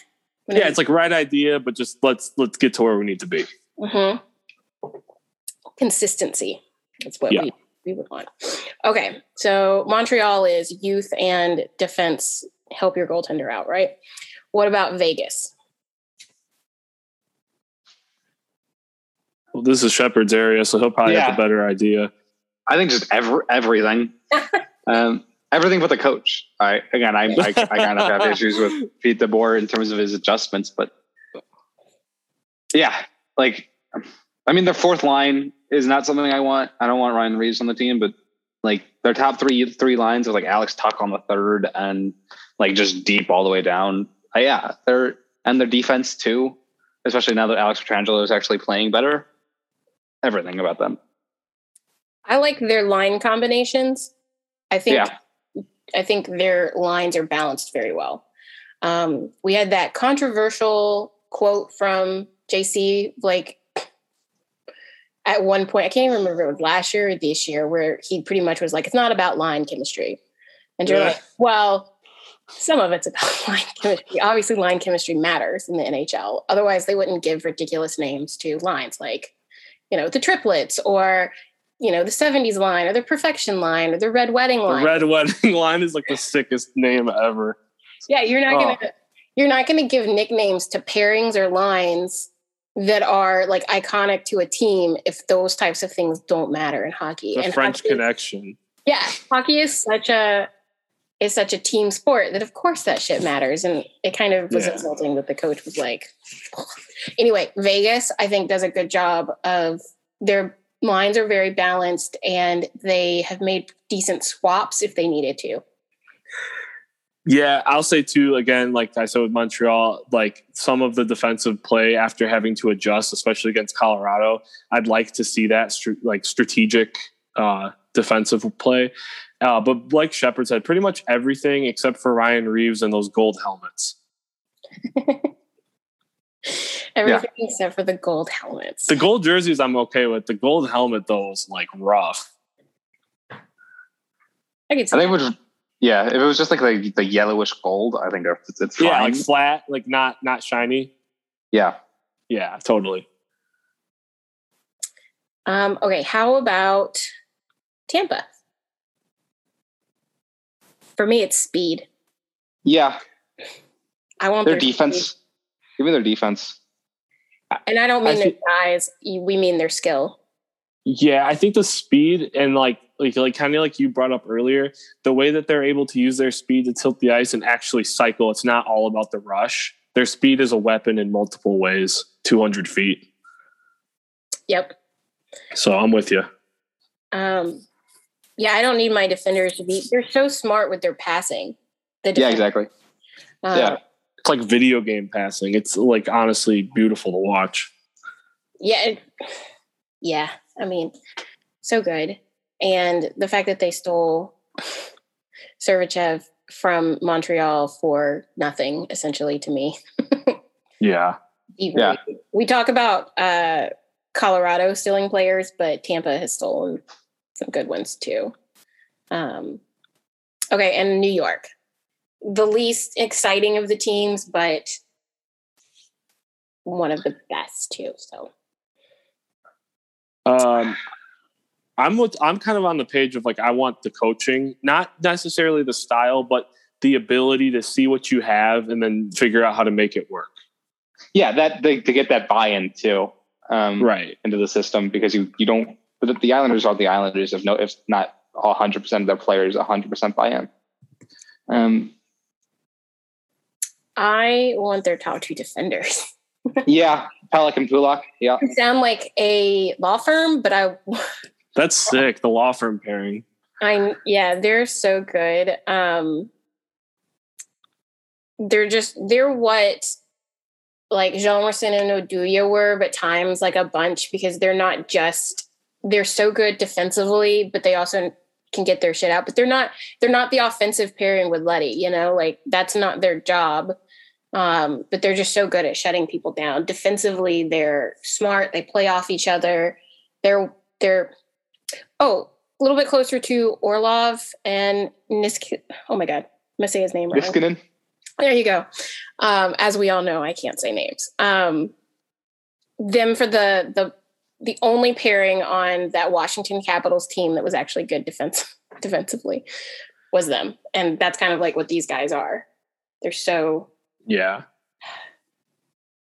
Yeah, it's like right idea, but just let's let's get to where we need to be. Mhm. Consistency. That's what Yeah. we, we would want. Okay. So Montreal is youth and defense help your goaltender out, right? What about Vegas? Well, this is Shepard's area, so he'll probably have a better idea. I think just every, everything. um, everything but the coach. All right. Again, I, I, I kind of have issues with Pete DeBoer in terms of his adjustments, but yeah, like, I mean, their fourth line is not something I want. I don't want Ryan Reaves on the team, but like their top three three lines of like Alex Tuch on the third and like just deep all the way down. Uh, yeah, they're and their defense too, especially now that Alex Pietrangelo is actually playing better. Everything about them. I like their line combinations. I think Yeah. I think their lines are balanced very well. Um, we had that controversial quote from JC, like at one point, I can't even remember if it was last year or this year, where he pretty much was like, "It's not about line chemistry," and you're Yeah. like, "Well." Some of it's about line chemistry. Obviously, line chemistry matters in the NHL. Otherwise, they wouldn't give ridiculous names to lines like, you know, the triplets or, you know, the 70s line or the perfection line or the red wedding line. The red wedding line is like the sickest name ever. Yeah, you're not Oh. gonna you're not gonna give nicknames to pairings or lines that are like iconic to a team if those types of things don't matter in hockey. The and French hockey, connection. Yeah, hockey is such a is such a team sport that of course that shit matters. And it kind of was Yeah. insulting that the coach was like anyway, Vegas I think does a good job of their lines are very balanced and they have made decent swaps if they needed to. Yeah, I'll say too. Again, like I said with Montreal, like some of the defensive play after having to adjust, especially against Colorado, I'd like to see that like strategic uh, defensive play. Uh, but like Shepard said, pretty much everything except for Ryan Reaves and those gold helmets. Everything except for the gold helmets. The gold jerseys, I'm okay with. The gold helmet though is like rough. I could see I think it would. Yeah, if it was just like the, the yellowish gold, I think it's, it's fine. Yeah, like flat, like not not shiny. yeah. Yeah, totally. Um, okay, how about Tampa? For me, it's speed. Yeah, I want their their defense. speed. Give me their defense. and I don't mean I their thi- size. you- We mean their skill. Yeah, I think the speed and like like like kind of like you brought up earlier, the way that they're able to use their speed to tilt the ice and actually cycle. It's not all about the rush. Their speed is a weapon in multiple ways. Two hundred feet. Yep. So I'm with you. Um, yeah, I don't need my defenders to be. They're so smart with their passing. The Yeah, exactly. Uh, yeah. It's like video game passing. It's like honestly beautiful to watch. Yeah. it- yeah. I mean, so good. And the fact that they stole Sergachev from Montreal for nothing, essentially, to me. Yeah. Even Yeah. we talk about uh, Colorado stealing players, but Tampa has stolen some good ones too. Um, okay, and New York, the least exciting of the teams, but one of the best too. So Um, I'm with. I'm kind of on the page of like I want the coaching, not necessarily the style, but the ability to see what you have and then figure out how to make it work. Yeah, that they, to get that buy-in too, um, Right. into the system because you you don't. But the, the Islanders are the Islanders if no if not hundred percent of their players hundred percent buy-in. Um, I want their top two defenders. yeah, Pelech and Pulock. Yeah, They sound like a law firm, but I That's sick. The law firm pairing. I yeah, they're so good. Um they're just they're what like Hjalmarsson and Oduya were, but times like a bunch because they're not just they're so good defensively, but they also can get their shit out. But they're not they're not the offensive pairing with Letty, you know, like that's not their job. Um, but they're just so good at shutting people down. Defensively, they're smart, they play off each other. They're they're oh, a little bit closer to Orlov and Nisk. Oh my God, I'm gonna say his name wrong. Niskanen. There you go. Um, as we all know, I can't say names. Um, them for the the the only pairing on that Washington Capitals team that was actually good defense defensively was them, and that's kind of like what these guys are. They're so Yeah.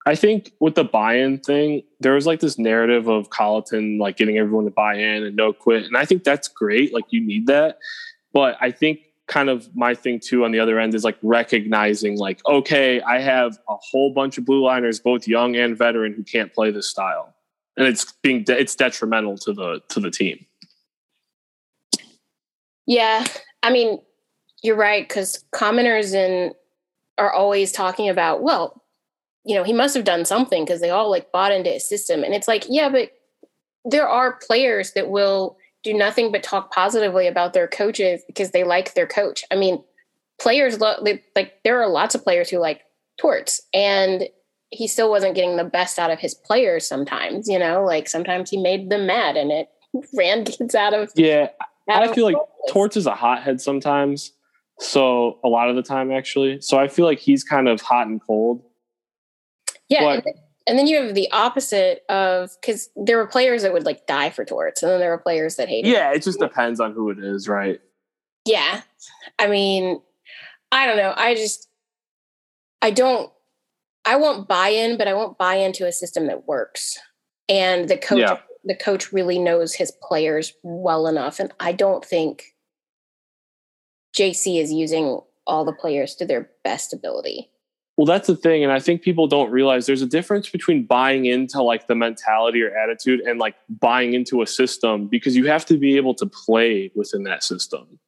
I think with the buy-in thing, there was like this narrative of Colliton like getting everyone to buy in and no quit. And I think that's great. Like you need that. But I think kind of my thing too on the other end is like recognizing like, okay, I have a whole bunch of blue liners, both young and veteran, who can't play this style. And it's being de- it's detrimental to the to the team. Yeah, I mean, you're right because commenters and are always talking about, well, you know, he must have done something because they all like bought into his system, and it's like, yeah, but there are players that will do nothing but talk positively about their coaches because they like their coach. I mean, players lo- like there are lots of players who like Torts, and he still wasn't getting the best out of his players sometimes, you know, like sometimes he made them mad and it ran kids out of Yeah, out I of feel like. Torts is a hothead sometimes. So a lot of the time, actually. So I feel like he's kind of hot and cold. Yeah, but- and, then, and then you have the opposite of because there were players that would like die for torts, and then there were players that hated. Yeah, it just depends on who it is, right? Yeah, I mean, I don't know. I just, I don't, I won't buy in, but I won't buy into a system that works, and the coach, Yeah. the coach really knows his players well enough, and I don't think JC is using all the players to their best ability. Well, that's the thing, and I think people don't realize there's a difference between buying into like the mentality or attitude and like buying into a system because you have to be able to play within that system.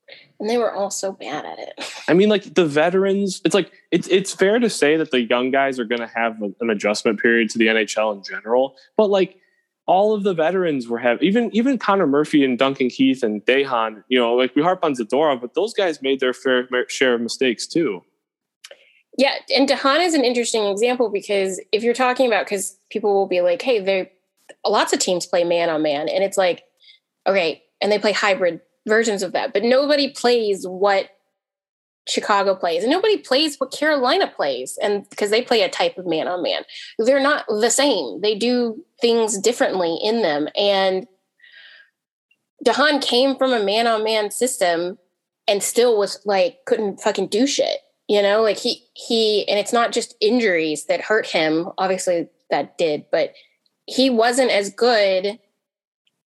And they were all so bad at it. I mean, like the veterans, it's like it's it's fair to say that the young guys are going to have a- an adjustment period to the NHL in general, but like all of the veterans were have even even Connor Murphy and Duncan Keith and de Haan, you know, like we harp on Zadorov, but those guys made their fair share of mistakes too. Yeah, and de Haan is an interesting example because if you're talking about because people will be like, hey, they lots of teams play man on man, and it's like, okay, and they play hybrid versions of that, but nobody plays what Chicago plays, and nobody plays what Carolina plays, and because they play a type of man on man, they're not the same. They do things differently in them, and de Haan came from a man on man system and still was like couldn't fucking do shit you know like he he and it's not just injuries that hurt him obviously that did but he wasn't as good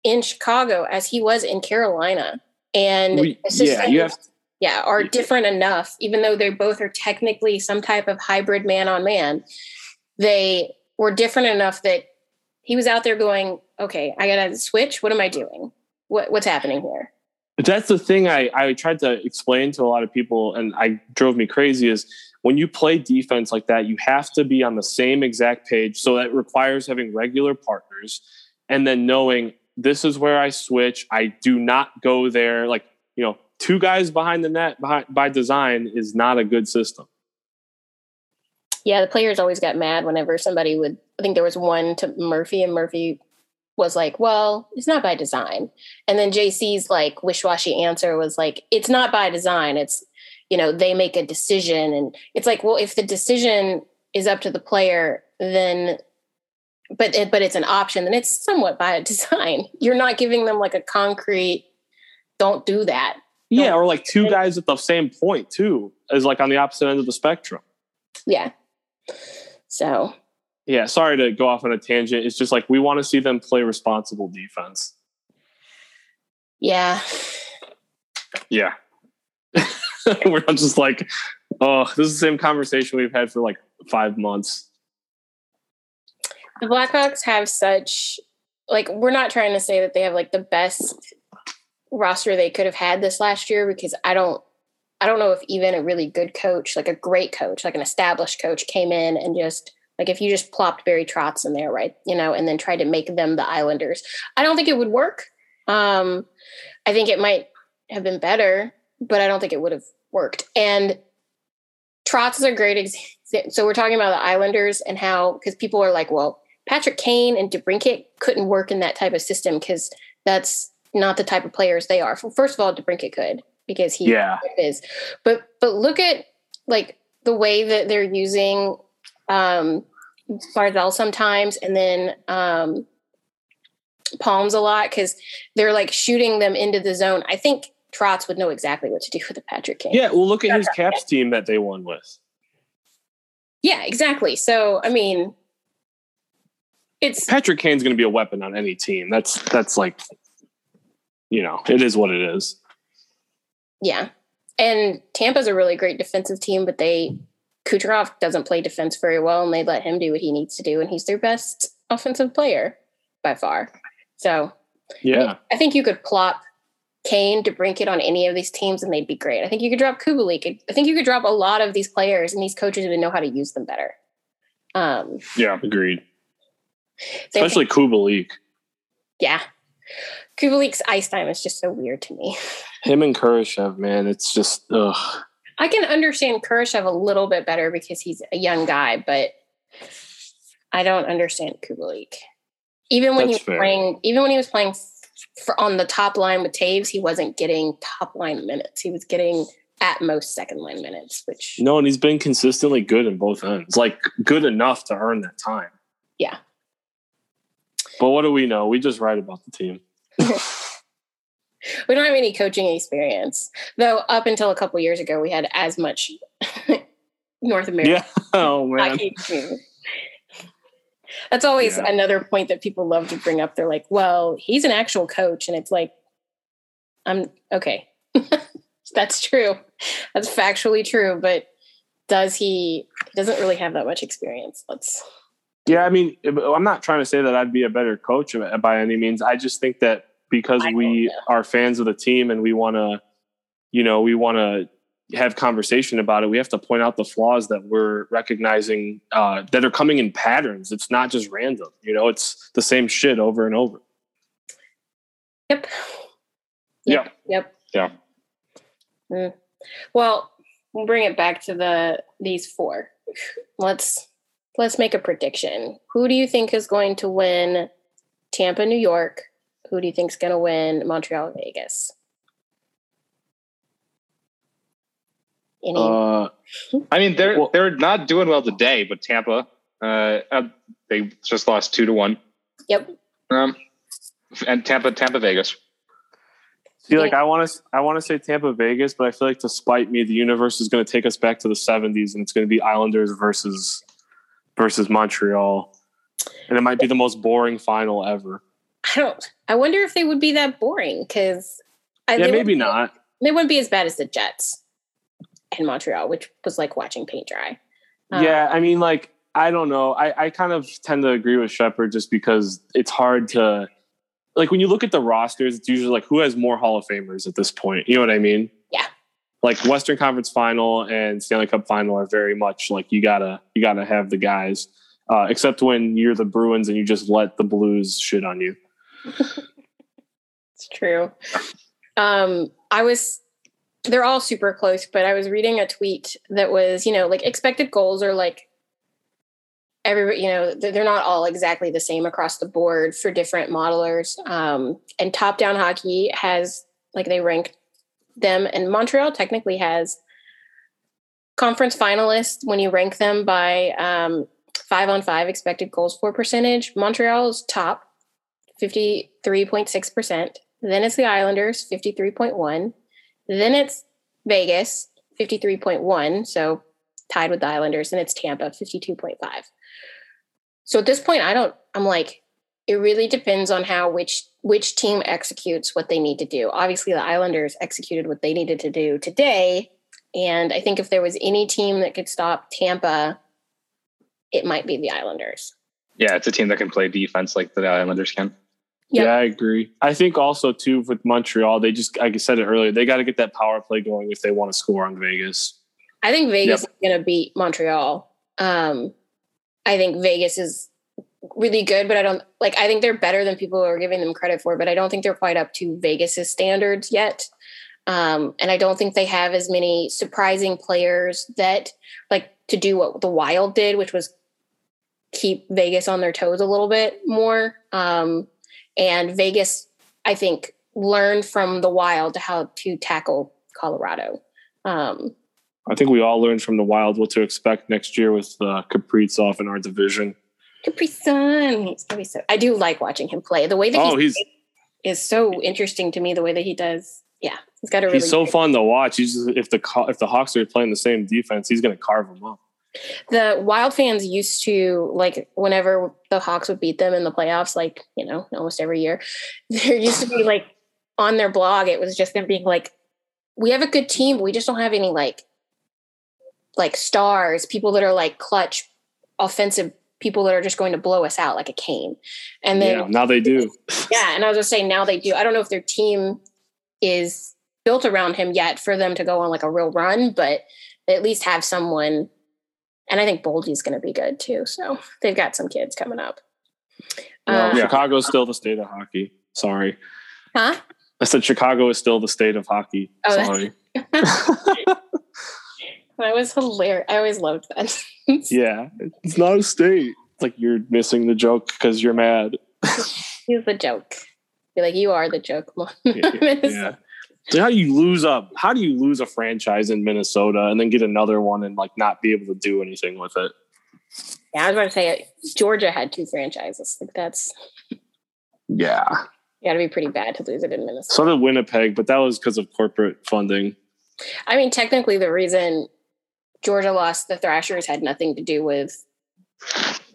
in chicago as he was in carolina. And We- yeah, you have- yeah are different enough even though they both are technically some type of hybrid man on man they were different enough that he was out there going okay i gotta switch. What am i doing? What, what's happening here? That's the thing I, I tried to explain to a lot of people and I drove me crazy is when you play defense like that, you have to be on the same exact page. So that requires having regular partners and then knowing this is where I switch. I do not go there. Like, you know, two guys behind the net by design is not a good system. Yeah, the players always got mad whenever somebody would. I think there was one to Murphy, and Murphy was like, "Well, it's not by design." And then JC's like wish-washy answer was like, "It's not by design. It's you know they make a decision." And it's like, well, if the decision is up to the player, then but it, but it's an option, and it's somewhat by design. You're not giving them like a concrete. Don't do that. Yeah, or like two guys at the same point too, is like on the opposite end of the spectrum. Yeah. So Yeah, sorry to go off on a tangent. It's just like we want to see them play responsible defense. yeah, Yeah. We're not just like, oh, this is the same conversation we've had for like five months. The Blackhawks have such like we're not trying to say that they have like the best roster they could have had this last year because I don't I don't know if even a really good coach, like a great coach, like an established coach came in and just like if you just plopped Barry Trotz in there, right? You know, and then tried to make them the Islanders. I don't think it would work. Um I think it might have been better, but I don't think it would have worked. And Trotz is a great example. So we're talking about the Islanders and how because people are like, well, Patrick Kane and DeBrincat couldn't work in that type of system because that's not the type of players they are. First of all, DeBrincat could because he Yeah. is. But but look at like the way that they're using um Barzal sometimes and then um Palms a lot because they're like shooting them into the zone. I think Trotz would know exactly what to do with the Patrick Kane. Yeah, well, look at his Caps team that they won with. Yeah, exactly. So I mean it's Patrick Kane's going to be a weapon on any team. That's that's like, you know, it is what it is. Yeah. And Tampa's a really great defensive team, but they Kucherov doesn't play defense very well and they let him do what he needs to do and he's their best offensive player by far. So Yeah, I think you could plop Kane DeBrincat on any of these teams and they'd be great. I think you could drop Kubalik. I think you could drop a lot of these players and these coaches would know how to use them better. Um yeah, agreed. Especially Kubalik. yeah. Kubalik's ice time is just so weird to me. Him and Kurashev, man, it's just ugh. I can understand Kurashev a little bit better because he's a young guy, but I don't understand Kubalik. Even when That's he was fair. playing, even when he was playing for, on the top line with Toews, he wasn't getting top line minutes. He was getting at most second line minutes, which No, and he's been consistently good in both ends. Like good enough to earn that time. yeah. But what do we know? We just write about the team. We don't have any coaching experience, though. Up until a couple years ago, we had as much North American Yeah. Oh man. That's always Yeah. another point that people love to bring up. They're like, "Well, he's an actual coach," and it's like, "I'm okay." That's true. That's factually true. But does he? He doesn't really have that much experience. Let's. Yeah, I mean, I'm not trying to say that I'd be a better coach by any means. I just think that because I we know. are fans of the team and we want to, you know, we want to have conversation about it. We have to point out the flaws that we're recognizing uh, that are coming in patterns. It's not just random. You know, it's the same shit over and over. Yep. Yep. Yep. Yeah. Mm. Well, we'll bring it back to the these four. Let's let's make a prediction. Who do you think is going to win Tampa, New York? Who do you think is going to win Montreal, Vegas? Any? Uh, I mean, they're Well- they're not doing well today, but Tampa, uh, uh, they just lost two to one. yep. Um, and Tampa, Tampa, Vegas. see, like I want to, I want to say Tampa, Vegas, but I feel like to spite me, the universe is going to take us back to the '70s, and it's going to be Islanders versus versus Montreal, and it might be the most boring final ever. I don't. I wonder if they would be that boring because I think Yeah, maybe not. They wouldn't be as bad as the Jets in Montreal, which was like watching paint dry. Um, yeah, I mean, like I don't know. I, I kind of tend to agree with Shepard just because it's hard to like when you look at the rosters, it's usually like who has more Hall of Famers at this point. You know what I mean? Like Western Conference Final and Stanley Cup Final are very much like you gotta you gotta have the guys. Uh, except when you're the Bruins and you just let the Blues shit on you. It's true. Um, I was, they're all super close, but I was reading a tweet that was, you know, like expected goals are like, every, you know, they're they're not all exactly the same across the board for different modelers. Um, and top down hockey has, like, they rank them, and Montreal technically has conference finalists when you rank them by um, five on five expected goals for percentage. Montreal's top 53.6%. Then it's the Islanders, 53.1. Then it's Vegas, 53.1. So tied with the Islanders. And it's Tampa, 52.5. So at this point, I don't, I'm like, it really depends on how which which team executes what they need to do. Obviously, the Islanders executed what they needed to do today. And I think if there was any team that could stop Tampa, it might be the Islanders. Yeah, it's a team that can play defense like the Islanders can. Yep. Yeah, I agree. I think also too with Montreal, they just like I said it earlier, they got to get that power play going if they want to score on Vegas. I think Vegas is going to beat Montreal. Um, I think Vegas is really good, but I don't like. I think they're better than people are giving them credit for, but I don't think they're quite up to Vegas's standards yet. Um, and I don't think they have as many surprising players that like to do what the Wild did, which was keep Vegas on their toes a little bit more. Um, and Vegas, I think, learned from the Wild how to tackle Colorado. Um, I think we all learned from the Wild what to expect next year with uh, Kaprizov in our division. Capri Sun. He's gonna be so. I do like watching him play. The way that Oh, he's, he's is so interesting to me. The way that he does. Yeah, he's got a really. he's so fun to watch. He's just, if the if the Hawks are playing the same defense, he's going to carve them up. The Wild fans used to like whenever the Hawks would beat them in the playoffs, like you know, almost every year. There used to be like on their blog, it was just them being like, "We have a good team, but we just don't have any like, like stars, people that are like clutch, offensive." People that are just going to blow us out like a Kane, and then yeah, now they do. Yeah, and I was just saying now they do. I don't know if their team is built around him yet for them to go on like a real run, but they at least have someone. And I think Boldy's going to be good too. So they've got some kids coming up. Well, Uh, Chicago's still the state of hockey. Sorry, Huh? I said Chicago is still the state of hockey. Oh, Sorry. That was hilarious. I always loved that. yeah, it's not a state. like you're missing the joke because you're mad. He's the joke. You're like, you are the joke. yeah. So how do you lose a how do you lose a franchise in Minnesota and then get another one and like not be able to do anything with it? Yeah, I was about to say Georgia had two franchises. Like that's Yeah. you got to be pretty bad to lose it in Minnesota. So did Winnipeg, but that was because of corporate funding. I mean, technically, the reason Georgia lost the Thrashers had nothing to do with,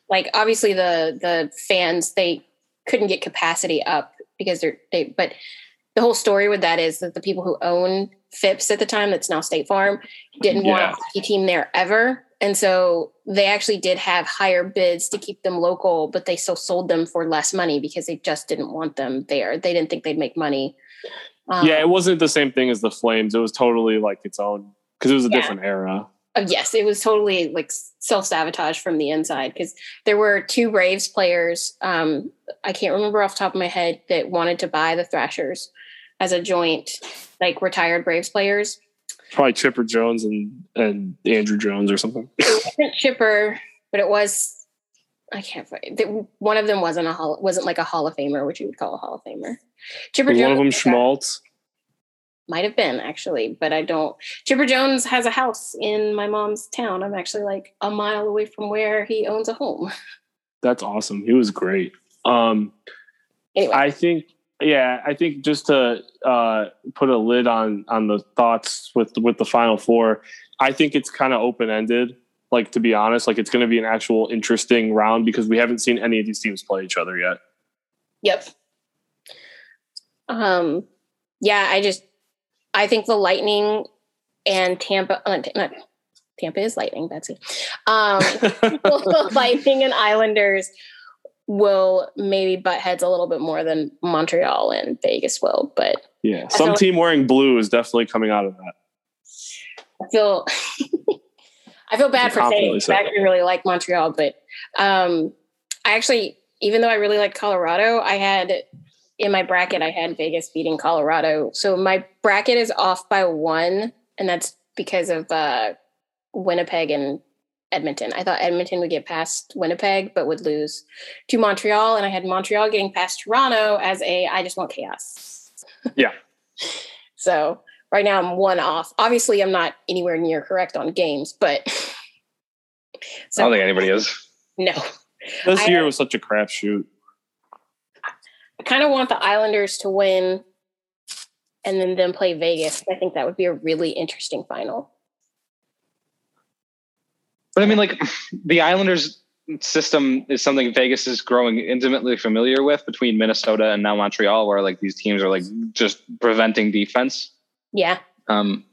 like, obviously the the fans they couldn't get capacity up because they're they. But the whole story with that is that the people who own Philips at the time, that's now State Farm, didn't want Yeah. a hockey team there ever, and so they actually did have higher bids to keep them local, but they still sold them for less money because they just didn't want them there. They didn't think they'd make money. Um, yeah, it wasn't the same thing as the Flames. It was totally like its own because it was a Yeah. different era. Uh, yes, it was totally like self sabotage from the inside because there were two Braves players. Um, I can't remember off the top of my head that wanted to buy the Thrashers as a joint, like retired Braves players. Probably Chipper Jones and and Andruw Jones or something. It wasn't Chipper, but it was. I can't one of them wasn't a hall, wasn't like a Hall of Famer, which you would call a Hall of Famer. Chipper one of them Smoltz. Might have been actually, but I don't. Chipper Jones has a house in my mom's town. I'm actually like a mile away from where he owns a home. That's awesome. He was great. Um, Anyway, I think, yeah, I think just to uh, put a lid on on the thoughts with with the final four, I think it's kind of open ended. Like to be honest, like it's going to be an actual interesting round because we haven't seen any of these teams play each other yet. Yep. Um, yeah, I just I think the Lightning and Tampa, uh, not Tampa is Lightning, Betsy. Um, the Lightning and Islanders will maybe butt heads a little bit more than Montreal and Vegas will, but Yeah, some team wearing blue is definitely coming out of that. I feel I feel bad for saying Confidently I actually really like Montreal, but um I actually even though I really like Colorado, I had in my bracket I had Vegas beating Colorado. So my bracket is off by one, and that's because of uh Winnipeg and Edmonton. I thought Edmonton would get past Winnipeg, but would lose to Montreal, and I had Montreal getting past Toronto as a I just want chaos. Yeah. So right now I'm one off. Obviously, I'm not anywhere near correct on games, but I don't think anybody is. no. This I- year was such a crapshoot. I kind of want the Islanders to win and then them play Vegas. I think that would be a really interesting final. But I mean, like the Islanders system is something Vegas is growing intimately familiar with between Minnesota and now Montreal, where like these teams are like just preventing defense. Yeah. Um,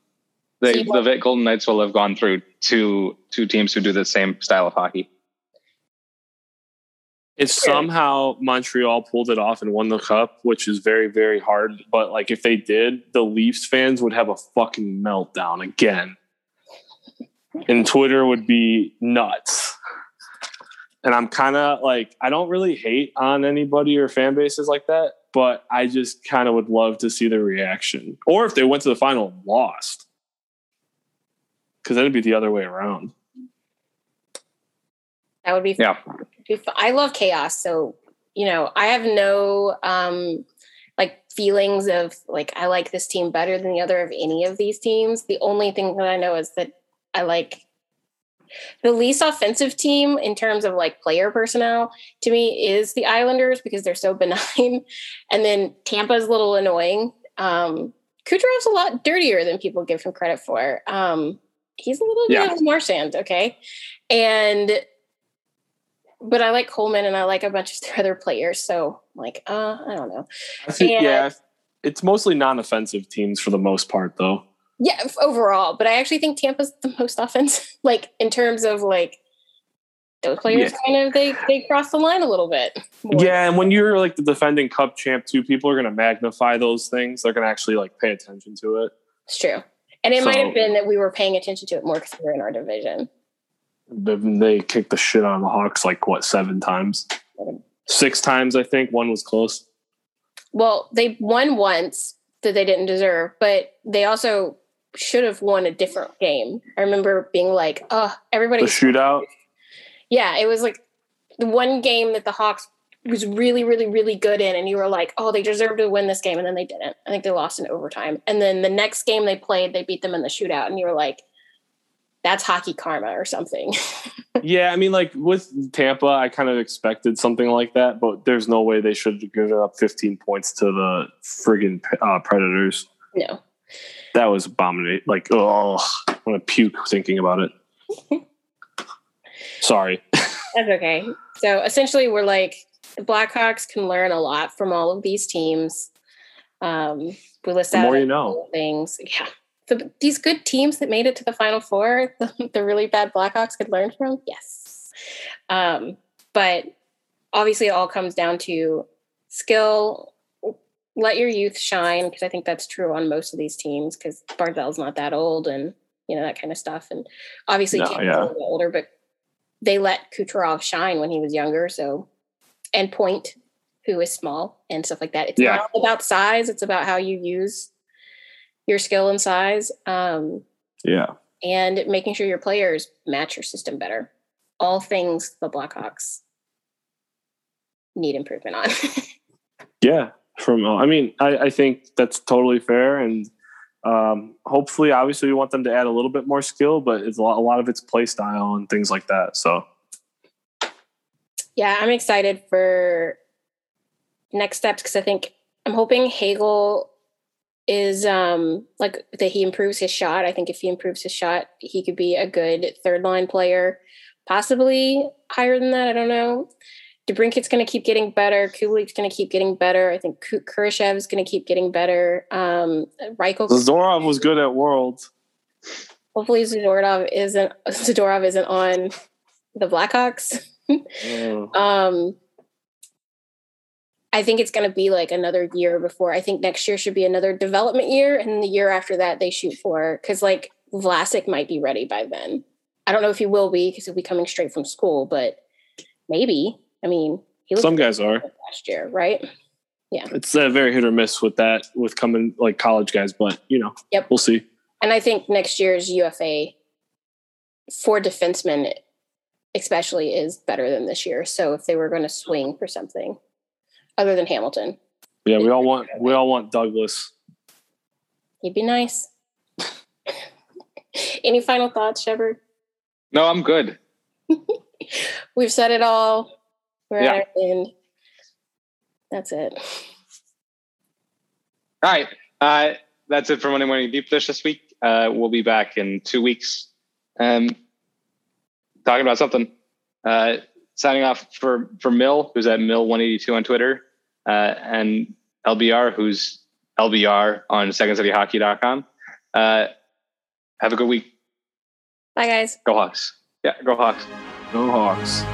they, the Golden Knights will have gone through two two teams who do the same style of hockey. If somehow Montreal pulled it off and won the cup, which is very, very hard, but like if they did, the Leafs fans would have a fucking meltdown again. And Twitter would be nuts. And I'm kind of like, I don't really hate on anybody or fan bases like that, but I just kind of would love to see the reaction. Or if they went to the final and lost. Because then it'd be the other way around. That would be Yeah, be fu- I love chaos. So, you know, I have no um like feelings of like I like this team better than the other of any of these teams. The only thing that I know is that I like the least offensive team in terms of like player personnel to me is the Islanders because they're so benign. And then Tampa's a little annoying. Um Kucherov's a lot dirtier than people give him credit for. Um he's a little Yeah. bit of Marchand, okay? And but I like Coleman and I like a bunch of their other players. So like, uh, I don't know. I think, And- yeah, it's mostly non-offensive teams for the most part, though. Yeah, overall, but I actually think Tampa's the most offensive. Like in terms of like those players, Yeah. kind of they they cross the line a little bit. more. Yeah, and when you're like the defending Cup champ, too, people are going to magnify those things. They're going to actually like pay attention to it. it's true. And it might have been that we were paying attention to it more because we were in our division. They, kicked the shit out of the Hawks like what seven times, six times I think. One was close. Well, they won once that they didn't deserve, but they also should have won a different game. I remember being like, "Oh, everybody." The shootout. yeah, it was like the one game that the Hawks was really, really, really good in, and you were like, oh, they deserve to win this game, and then they didn't. I think they lost in overtime. And then the next game they played, they beat them in the shootout, and you were like, that's hockey karma or something. yeah, I mean, like with Tampa, I kind of expected something like that, but there's no way they should have given up 15 points to the friggin' uh, Predators. No. That was abominate. Like, oh, I want to puke thinking about it. Sorry. That's okay. So essentially, we're like, the Blackhawks can learn a lot from all of these teams. Um, we list The out more you know. things. Yeah. The, these good teams that made it to the final four, the, the really bad Blackhawks could learn from. Yes. Um, but obviously, it all comes down to skill. Let your youth shine because I think that's true on most of these teams because Barzal's not that old and you know that kind of stuff. And obviously, No, yeah. a little older, but they let Kucherov shine when he was younger. So, and Point, who is small and stuff like that. It's Yeah. not about size; it's about how you use your skill and size, um, Yeah. and making sure your players match your system better. All things the Blackhawks need improvement on. Yeah. From, I mean, I, I think that's totally fair. And um, hopefully, obviously, we want them to add a little bit more skill, but it's a lot, a lot of it's play style and things like that. So, yeah, I'm excited for next steps because I think I'm hoping Hagel is um like that he improves his shot. I think if he improves his shot, he could be a good third line player, possibly higher than that. I don't know. DeBrincat's going to keep getting better. Kulik's going to keep getting better. I think Ku- Kurashev's going to keep getting better. Um, Reichel. Zadorov was good at Worlds. Hopefully, Zadorov isn't Zadorov isn't on the Blackhawks. Uh, Um, I think it's going to be like another year before. I think next year should be another development year, and the year after that they shoot for because like Vlasic might be ready by then. I don't know if he will be because he'll be coming straight from school, but maybe. I mean, he some guys are. last year, right? Yeah, it's uh, very hit or miss with that, with coming like college guys, but you know, Yep. we'll see. And I think next year's UFA for defensemen, especially, is better than this year. So if they were going to swing for something other than Hamilton, Yeah, we all want we all want Douglas. he'd be nice. Any final thoughts, Shepard? No, I'm good. We've said it all. We're Yeah. at our end. That's it. All right. Uh, that's it for Monday Morning Deep Dish this week. Uh, we'll be back in two weeks. Um, talking about something. Uh, signing off for, for Mill, who's at Mill182 on Twitter, uh, and LBR, who's LBR on secondcityhockey.com. Uh, have a good week. Bye, guys. Go Hawks. Yeah, go Hawks. Go Hawks.